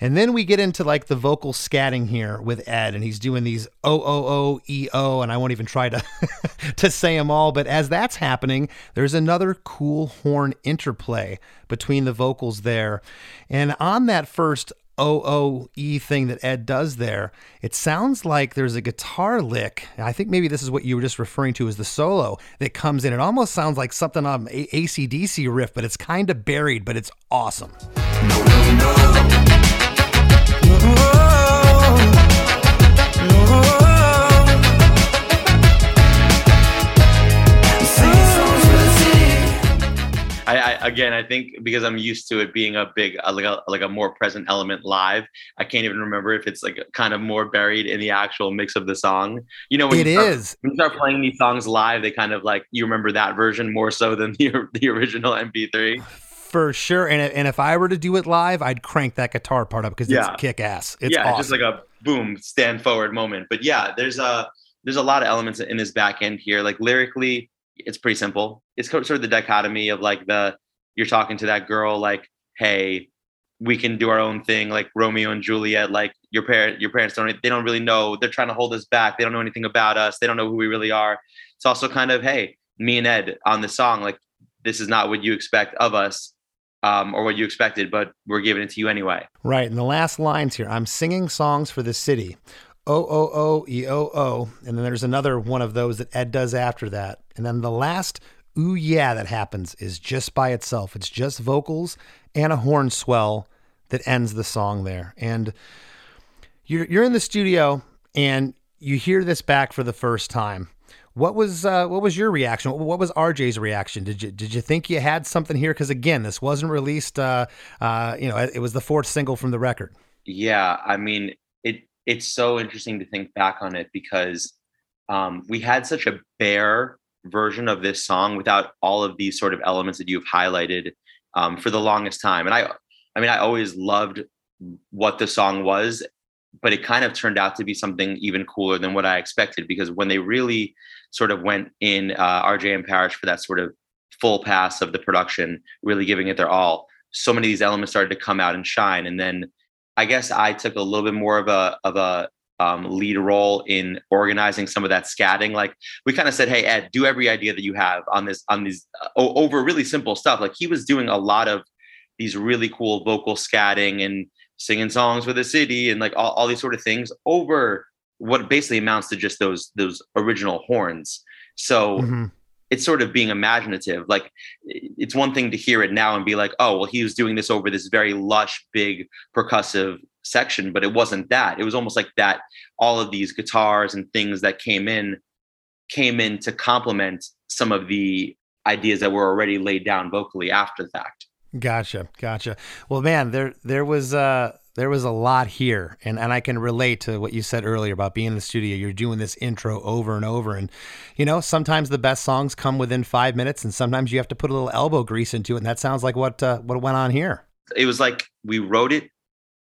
And then we get into like the vocal scatting here with Ed, and he's doing these O O O E O, and I won't even try to to say them all. But as that's happening, there's another cool horn interplay between the vocals there, and on that first O O E thing that Ed does there, it sounds like there's a guitar lick. I think maybe this is what you were just referring to as the solo that comes in. It almost sounds like something on ACDC riff, but it's kind of buried, but it's awesome. Singing again, I think because I'm used to it being a big, uh, like a like a more present element live. I can't even remember if it's like kind of more buried in the actual mix of the song. You know, when It you start, is. when you start playing these songs live, they kind of like you remember that version more so than the the original MP3. For sure. And, and if I were to do it live, I'd crank that guitar part up because Yeah. it's kick ass. It's yeah, awesome. just like a boom, stand forward moment. But yeah, there's a there's a lot of elements in this back end here. Like lyrically, it's pretty simple. It's sort of the dichotomy of like the you're talking to that girl, like, hey, we can do our own thing like Romeo and Juliet like your parent your parents don't they don't really know they're trying to hold us back they don't know anything about us they don't know who we really are it's also kind of hey me and Ed on the song like this is not what you expect of us um, or what you expected but we're giving it to you anyway Right. And the last lines here I'm singing songs for the city. O O O E O O. And then there's another one of those that Ed does after that. And then the last ooh yeah that happens is just by itself. It's just vocals and a horn swell that ends the song there. And you're you're in the studio and you hear this back for the first time. What was uh, what was your reaction? What was RJ's reaction? Did you did you think you had something here? Because again, this wasn't released. Uh, uh, you know, it was the fourth single from the record. Yeah, I mean, it it's so interesting to think back on it because um, we had such a bare version of this song without all of these sort of elements that you've highlighted um, for the longest time. And I, I mean, I always loved what the song was, but it kind of turned out to be something even cooler than what I expected because when they really sort of went in uh, RJ and Parrish for that sort of full pass of the production, really giving it their all, so many of these elements started to come out and shine. And then I guess I took a little bit more of a of a um, lead role in organizing some of that scatting. Like we kind of said, "Hey Ed, do every idea that you have on this on these uh, over really simple stuff." Like he was doing a lot of these really cool vocal scatting and singing songs for the city and like all, all these sort of things over what basically amounts to just those those original horns. So Mm-hmm. it's sort of being imaginative. Like it's one thing to hear it now and be like, oh, well, he was doing this over this very lush, big percussive section, but it wasn't that. It was almost like that. All of these guitars and things that came in came in to complement some of the ideas that were already laid down vocally after the fact. Gotcha, gotcha. Well, man, there there was uh there was a lot here, and and I can relate to what you said earlier about being in the studio. You're doing this intro over and over, and you know sometimes the best songs come within five minutes, and sometimes you have to put a little elbow grease into it, and that sounds like what uh, what went on here. It was like we wrote it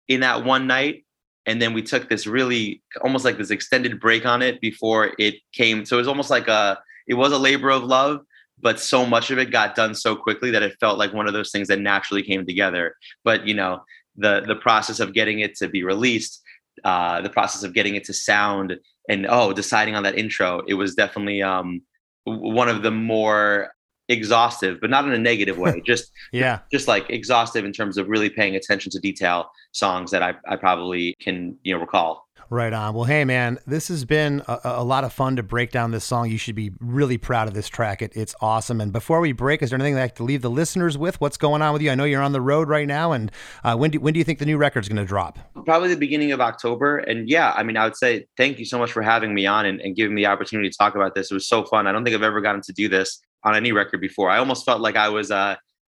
in that one night and then we took this really almost like this extended break on it before it came. So it was almost like a it was a labor of love but so much of it got done so quickly that it felt like one of those things that naturally came together. But you know the the process of getting it to be released uh the process of getting it to sound and oh deciding on that intro it was definitely um one of the more exhaustive but not in a negative way just Yeah. just like exhaustive in terms of really paying attention to detail songs that I, I probably can you know recall Right on. Well, hey, man, this has been a, a lot of fun to break down this song. You should be really proud of this track. It, it's awesome. And before we break, is there anything that I have to leave the listeners with? What's going on with you? I know you're on the road right now, and uh, when do when do you think the new record's going to drop? probably the beginning of october and yeah i mean i would say thank you so much for having me on and, and giving me the opportunity to talk about this it was so fun i don't think i've ever gotten to do this on any record before i almost felt like i was uh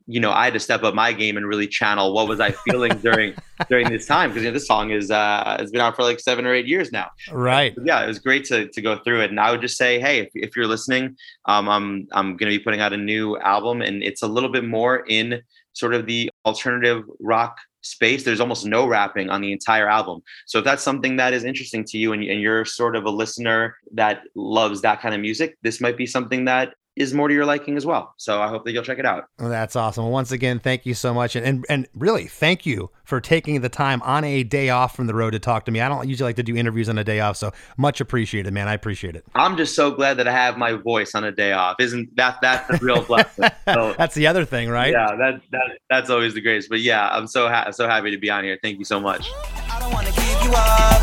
you know i had to step up my game and really channel what was i feeling during during this time because you know, this song is uh has been out for like seven or eight years now Right. yeah, it was great to to go through it. And I would just say, hey, if, if you're listening, um, I'm I'm going to be putting out a new album, and it's a little bit more in sort of the alternative rock space. There's almost no rapping on the entire album. So if that's something that is interesting to you, and, and you're sort of a listener that loves that kind of music, this might be something that is more to your liking as well. So I hope that you'll check it out. Well, that's awesome. Well, once again, thank you so much, and, and and really, thank you for taking the time on a day off from the road to talk to me. I don't usually like to do interviews on a day off, so much appreciated, man. I appreciate it. I'm just so glad that I have my voice on a day off. Isn't that that's a real blessing? So, That's the other thing, right? Yeah, that, that that's always the greatest. But yeah, I'm so ha- so happy to be on here. Thank you so much. I don't wanna give you up.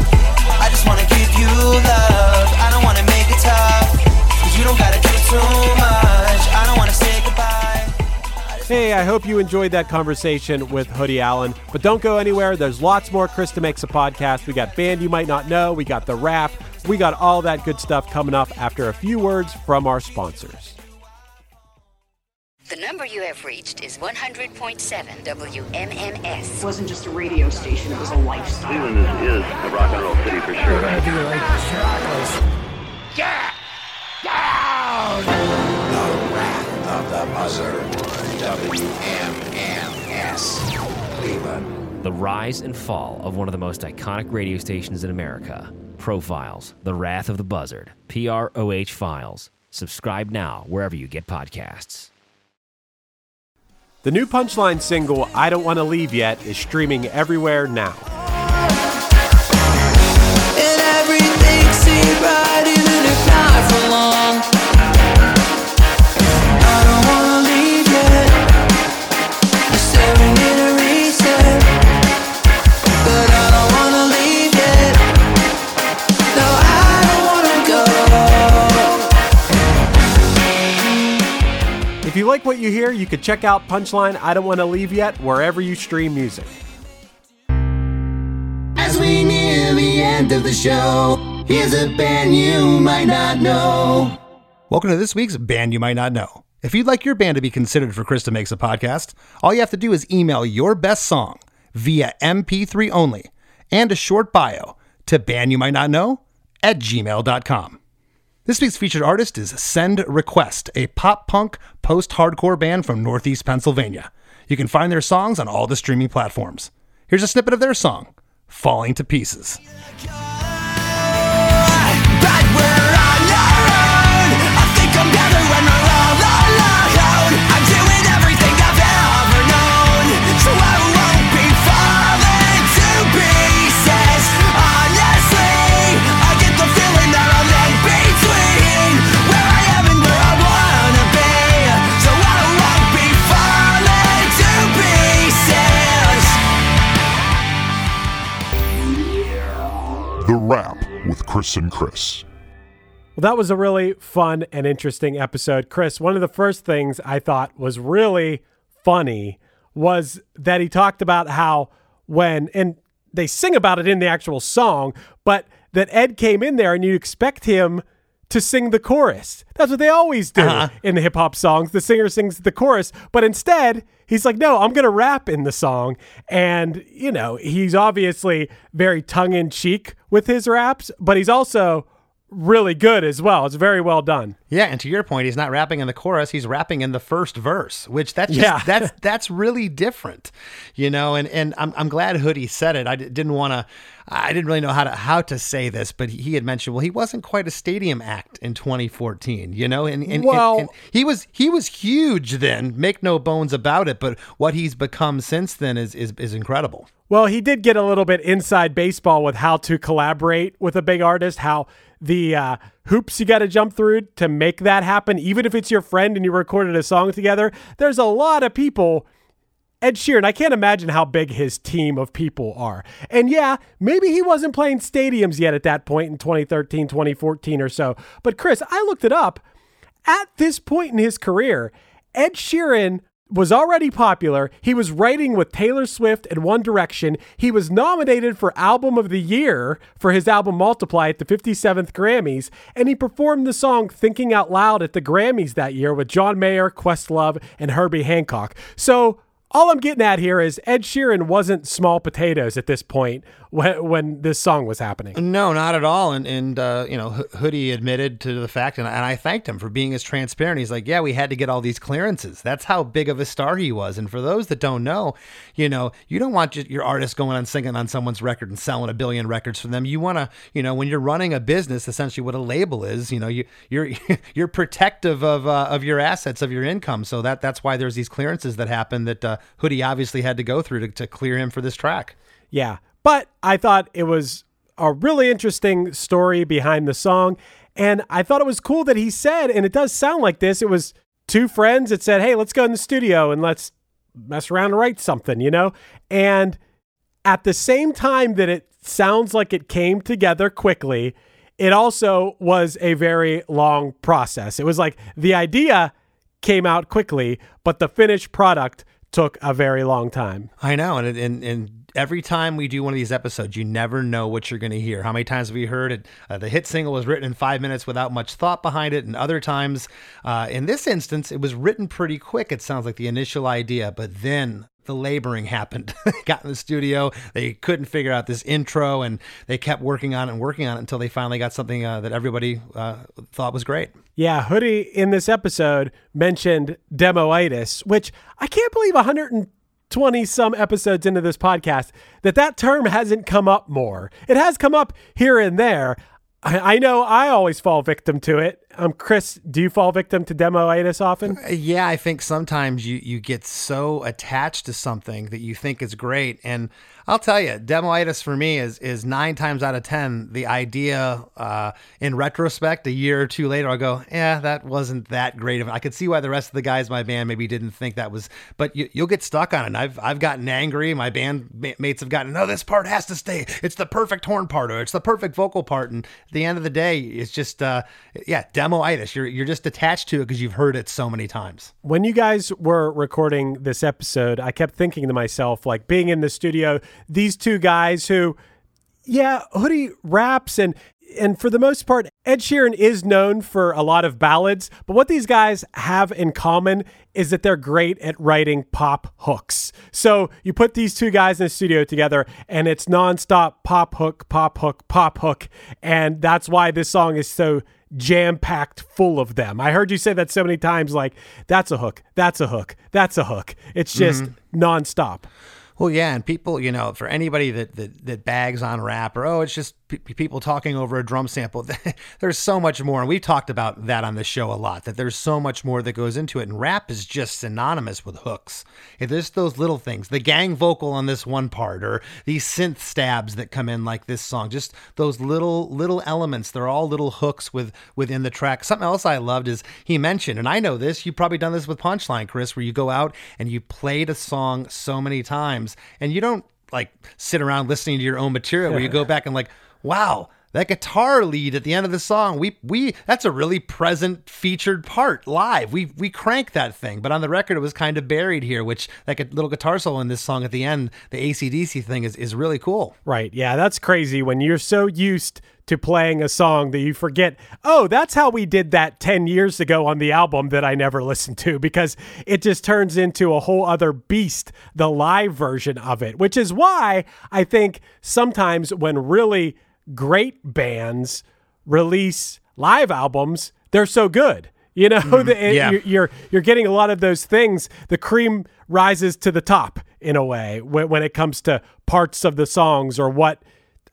I just wanna give you love. I don't wanna make it tough. Cause you don't gotta do too much. I don't wanna say goodbye. Hey, I hope you enjoyed that conversation with Hoodie Allen. But don't go anywhere. There's lots more Chris DeMakes a Podcast. We got Band You Might Not Know. We got the rap. We got all that good stuff coming up after a few words from our sponsors. The number you have reached is 100.7 WMMS. It wasn't just a radio station, it was a lifestyle. Cleveland is, is a rock and roll city for sure. Yeah! Down! The Wrath of the Buzzard. WMMS. Cleveland. The rise and fall of one of the most iconic radio stations in America. Profiles, The Wrath of the Buzzard, PROH Files. Subscribe now wherever you get podcasts. The new Punchline single, I Don't Want to Leave Yet, is streaming everywhere now. You like what you hear, you can check out Punchline I Don't Want to Leave Yet wherever you stream music. As we near the end of the show, here's a band you might not know. Welcome to this week's Band You Might Not Know. If you'd like your band to be considered for Chris DeMakes a Podcast, all you have to do is email your best song via MP3 only and a short bio to bandyoumightnotknow at gmail.com. This week's featured artist is Send Request, a pop punk post hardcore band from Northeast Pennsylvania. You can find their songs on all the streaming platforms. Here's a snippet of their song, Falling to Pieces. The Rap with Chris and Chris. Well, that was a really fun and interesting episode. Chris, one of the first things I thought was really funny was that he talked about how when, and they sing about it in the actual song, but that Ed came in there and you expect him to sing the chorus. That's what they always do Uh-huh. in the hip hop songs. The singer sings the chorus, but instead, he's like, no, I'm going to rap in the song. And, you know, he's obviously very tongue in cheek with his raps, but he's also really good as well. It's very well done. Yeah, and to your point, he's not rapping in the chorus; he's rapping in the first verse, which that's just, Yeah. that's that's really different, you know. And and I'm I'm glad Hoodie said it. I d- didn't want to, I didn't really know how to how to say this, but he, had mentioned, well, he wasn't quite a stadium act in 2014, you know, and and, and- Well- and he was he was huge then, make no bones about it. But what he's become since then is is is incredible. Well, he did get a little bit inside baseball with how to collaborate with a big artist, how the uh, hoops you got to jump through to make that happen, even if it's your friend and you recorded a song together. There's a lot of people. Ed Sheeran, I can't imagine how big his team of people are. And yeah, maybe he wasn't playing stadiums yet at that point in 2013, 2014 or so. But Chris, I looked it up. At this point in his career, Ed Sheeran was already popular. He was writing with Taylor Swift and One Direction. He was nominated for Album of the Year for his album Multiply at the 57th Grammys, and he performed the song Thinking Out Loud at the Grammys that year with John Mayer, Questlove, and Herbie Hancock. So all I'm getting at here is Ed Sheeran wasn't small potatoes at this point when, when this song was happening. No, not at all. And and uh, you know, Ho- Hoodie admitted to the fact, and, and I thanked him for being as transparent. He's like, yeah, we had to get all these clearances. That's how big of a star he was. And for those that don't know, you know, you don't want your artist going on singing on someone's record and selling a billion records for them. You want to, you know, when you're running a business, essentially what a label is, you know, you you're you're protective of uh, of your assets, of your income. So that that's why there's these clearances that happen that uh, Hoodie obviously had to go through to, to clear him for this track. Yeah. But I thought it was a really interesting story behind the song. And I thought it was cool that he said, and it does sound like this, it was two friends that said, hey, let's go in the studio and let's mess around and write something, you know? And at the same time that it sounds like it came together quickly, it also was a very long process. It was like the idea came out quickly, but the finished product took a very long time. I know, and and and every time we do one of these episodes, you never know what you're going to hear. How many times have we heard it? Uh, the hit single was written in five minutes without much thought behind it, and other times, uh, in this instance, it was written pretty quick. It sounds like the initial idea, but then the laboring happened. They got in the studio, they couldn't figure out this intro, and they kept working on it and working on it until they finally got something uh, that everybody uh, thought was great. Yeah, Hoodie in this episode mentioned demoitis, which I can't believe 120 some episodes into this podcast that that term hasn't come up more. It has come up here and there. I, I know I always fall victim to it Um, Chris, do you fall victim to demoitis often? Uh, Yeah, I think sometimes you you get so attached to something that you think is great, and I'll tell you, demoitis for me is is nine times out of ten the idea. Uh, in retrospect, a year or two later, I'll go, yeah, that wasn't that great. I could see why the rest of the guys in my band maybe didn't think that was, but you, you'll get stuck on it. I've I've gotten angry. My band mates have gotten, no, this part has to stay. It's the perfect horn part, or it's the perfect vocal part. And at the end of the day, it's just, uh, yeah, demoitis. You're you're just attached to it because you've heard it so many times. When you guys were recording this episode, I kept thinking to myself, like being in the studio, these two guys who, yeah, Hoodie raps and and for the most part, Ed Sheeran is known for a lot of ballads, but what these guys have in common is that they're great at writing pop hooks. So you put these two guys in the studio together and it's nonstop pop hook, pop hook, pop hook. And that's why this song is so jam packed full of them. I heard you say that so many times like, that's a hook, that's a hook, that's a hook. It's just mm-hmm. nonstop. Well, yeah, and people, you know, for anybody that that, that bags on rap or oh, it's just p- people talking over a drum sample. there's so much more, and we've talked about that on the show a lot. That there's so much more that goes into it, and rap is just synonymous with hooks. If there's those little things, the gang vocal on this one part, or these synth stabs that come in like this song, just those little little elements. They're all little hooks with within the track. Something else I loved is he mentioned, and I know this. You've probably done this with Punchline, Chris, where you go out and you played a song so many times, and you don't like sit around listening to your own material where you go back and like, wow, that guitar lead at the end of the song, we we that's a really present featured part live. We we crank that thing, but on the record it was kind of buried here, which that little guitar solo in this song at the end, the ACDC thing is is really cool. Right. Yeah, that's crazy when you're so used to playing a song that you forget, oh, that's how we did that 10 years ago on the album that I never listened to because it just turns into a whole other beast, the live version of it, which is why I think sometimes when really great bands release live albums, they're so good. You know, mm, the, yeah. you're, you're you're getting a lot of those things. The cream rises to the top in a way when, when it comes to parts of the songs or what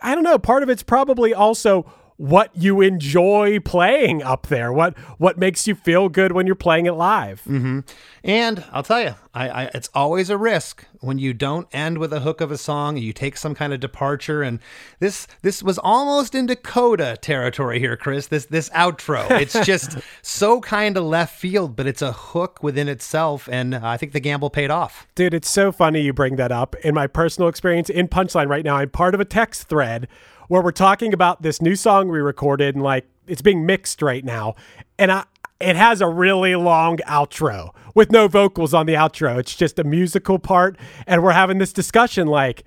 I don't know. Part of it's probably also what you enjoy playing up there. What what makes you feel good when you're playing it live. Mm-hmm. And I'll tell you, I, I it's always a risk when you don't end with a hook of a song. You take some kind of departure, and this this was almost into coda territory here, Chris. This this outro, it's just so kind of left field, but it's a hook within itself, and I think the gamble paid off. Dude, it's so funny you bring that up. In my personal experience in Punchline right now, I'm part of a text thread where we're talking about this new song we recorded and like it's being mixed right now. And I it has a really long outro with no vocals on the outro. It's just a musical part and we're having this discussion like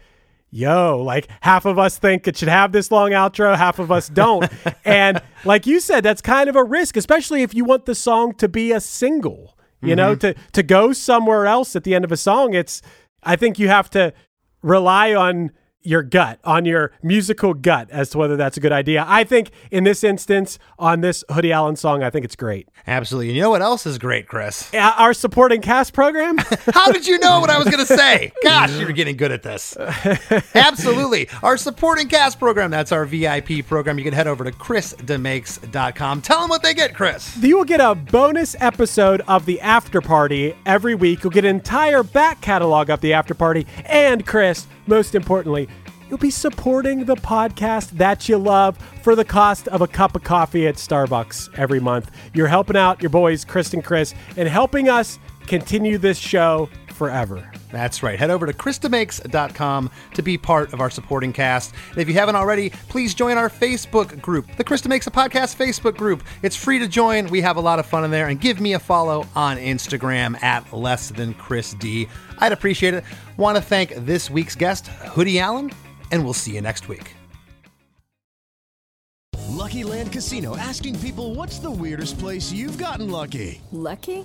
Yo, like half of us think it should have this long outro, half of us don't. and like you said, that's kind of a risk, especially if you want the song to be a single. You know, mm-hmm. to to go somewhere else at the end of a song, it's I think you have to rely on your gut, on your musical gut as to whether that's a good idea. I think in this instance, on this Hoodie Allen song, I think it's great. Absolutely. And you know what else is great, Chris? Our supporting cast program. How did you know what I was going to say? Gosh, you're getting good at this. Absolutely. Our supporting cast program, that's our VIP program. You can head over to chrisdemakes.com. Tell them what they get, Chris. You will get a bonus episode of the After Party every week. You'll get an entire back catalog of the After Party. And, Chris, most importantly, you'll be supporting the podcast that you love for the cost of a cup of coffee at Starbucks every month. You're helping out your boys, Chris and Chris, and helping us continue this show forever. That's right. Head over to ChrisDeMakes.com to be part of our supporting cast. And if you haven't already, please join our Facebook group, the Chris DeMakes a Podcast Facebook group. It's free to join. We have a lot of fun in there. And give me a follow on Instagram at less than Chris D. I'd appreciate it. Want to thank this week's guest, Hoodie Allen, and we'll see you next week. Lucky Land Casino asking people what's the weirdest place you've gotten lucky? Lucky?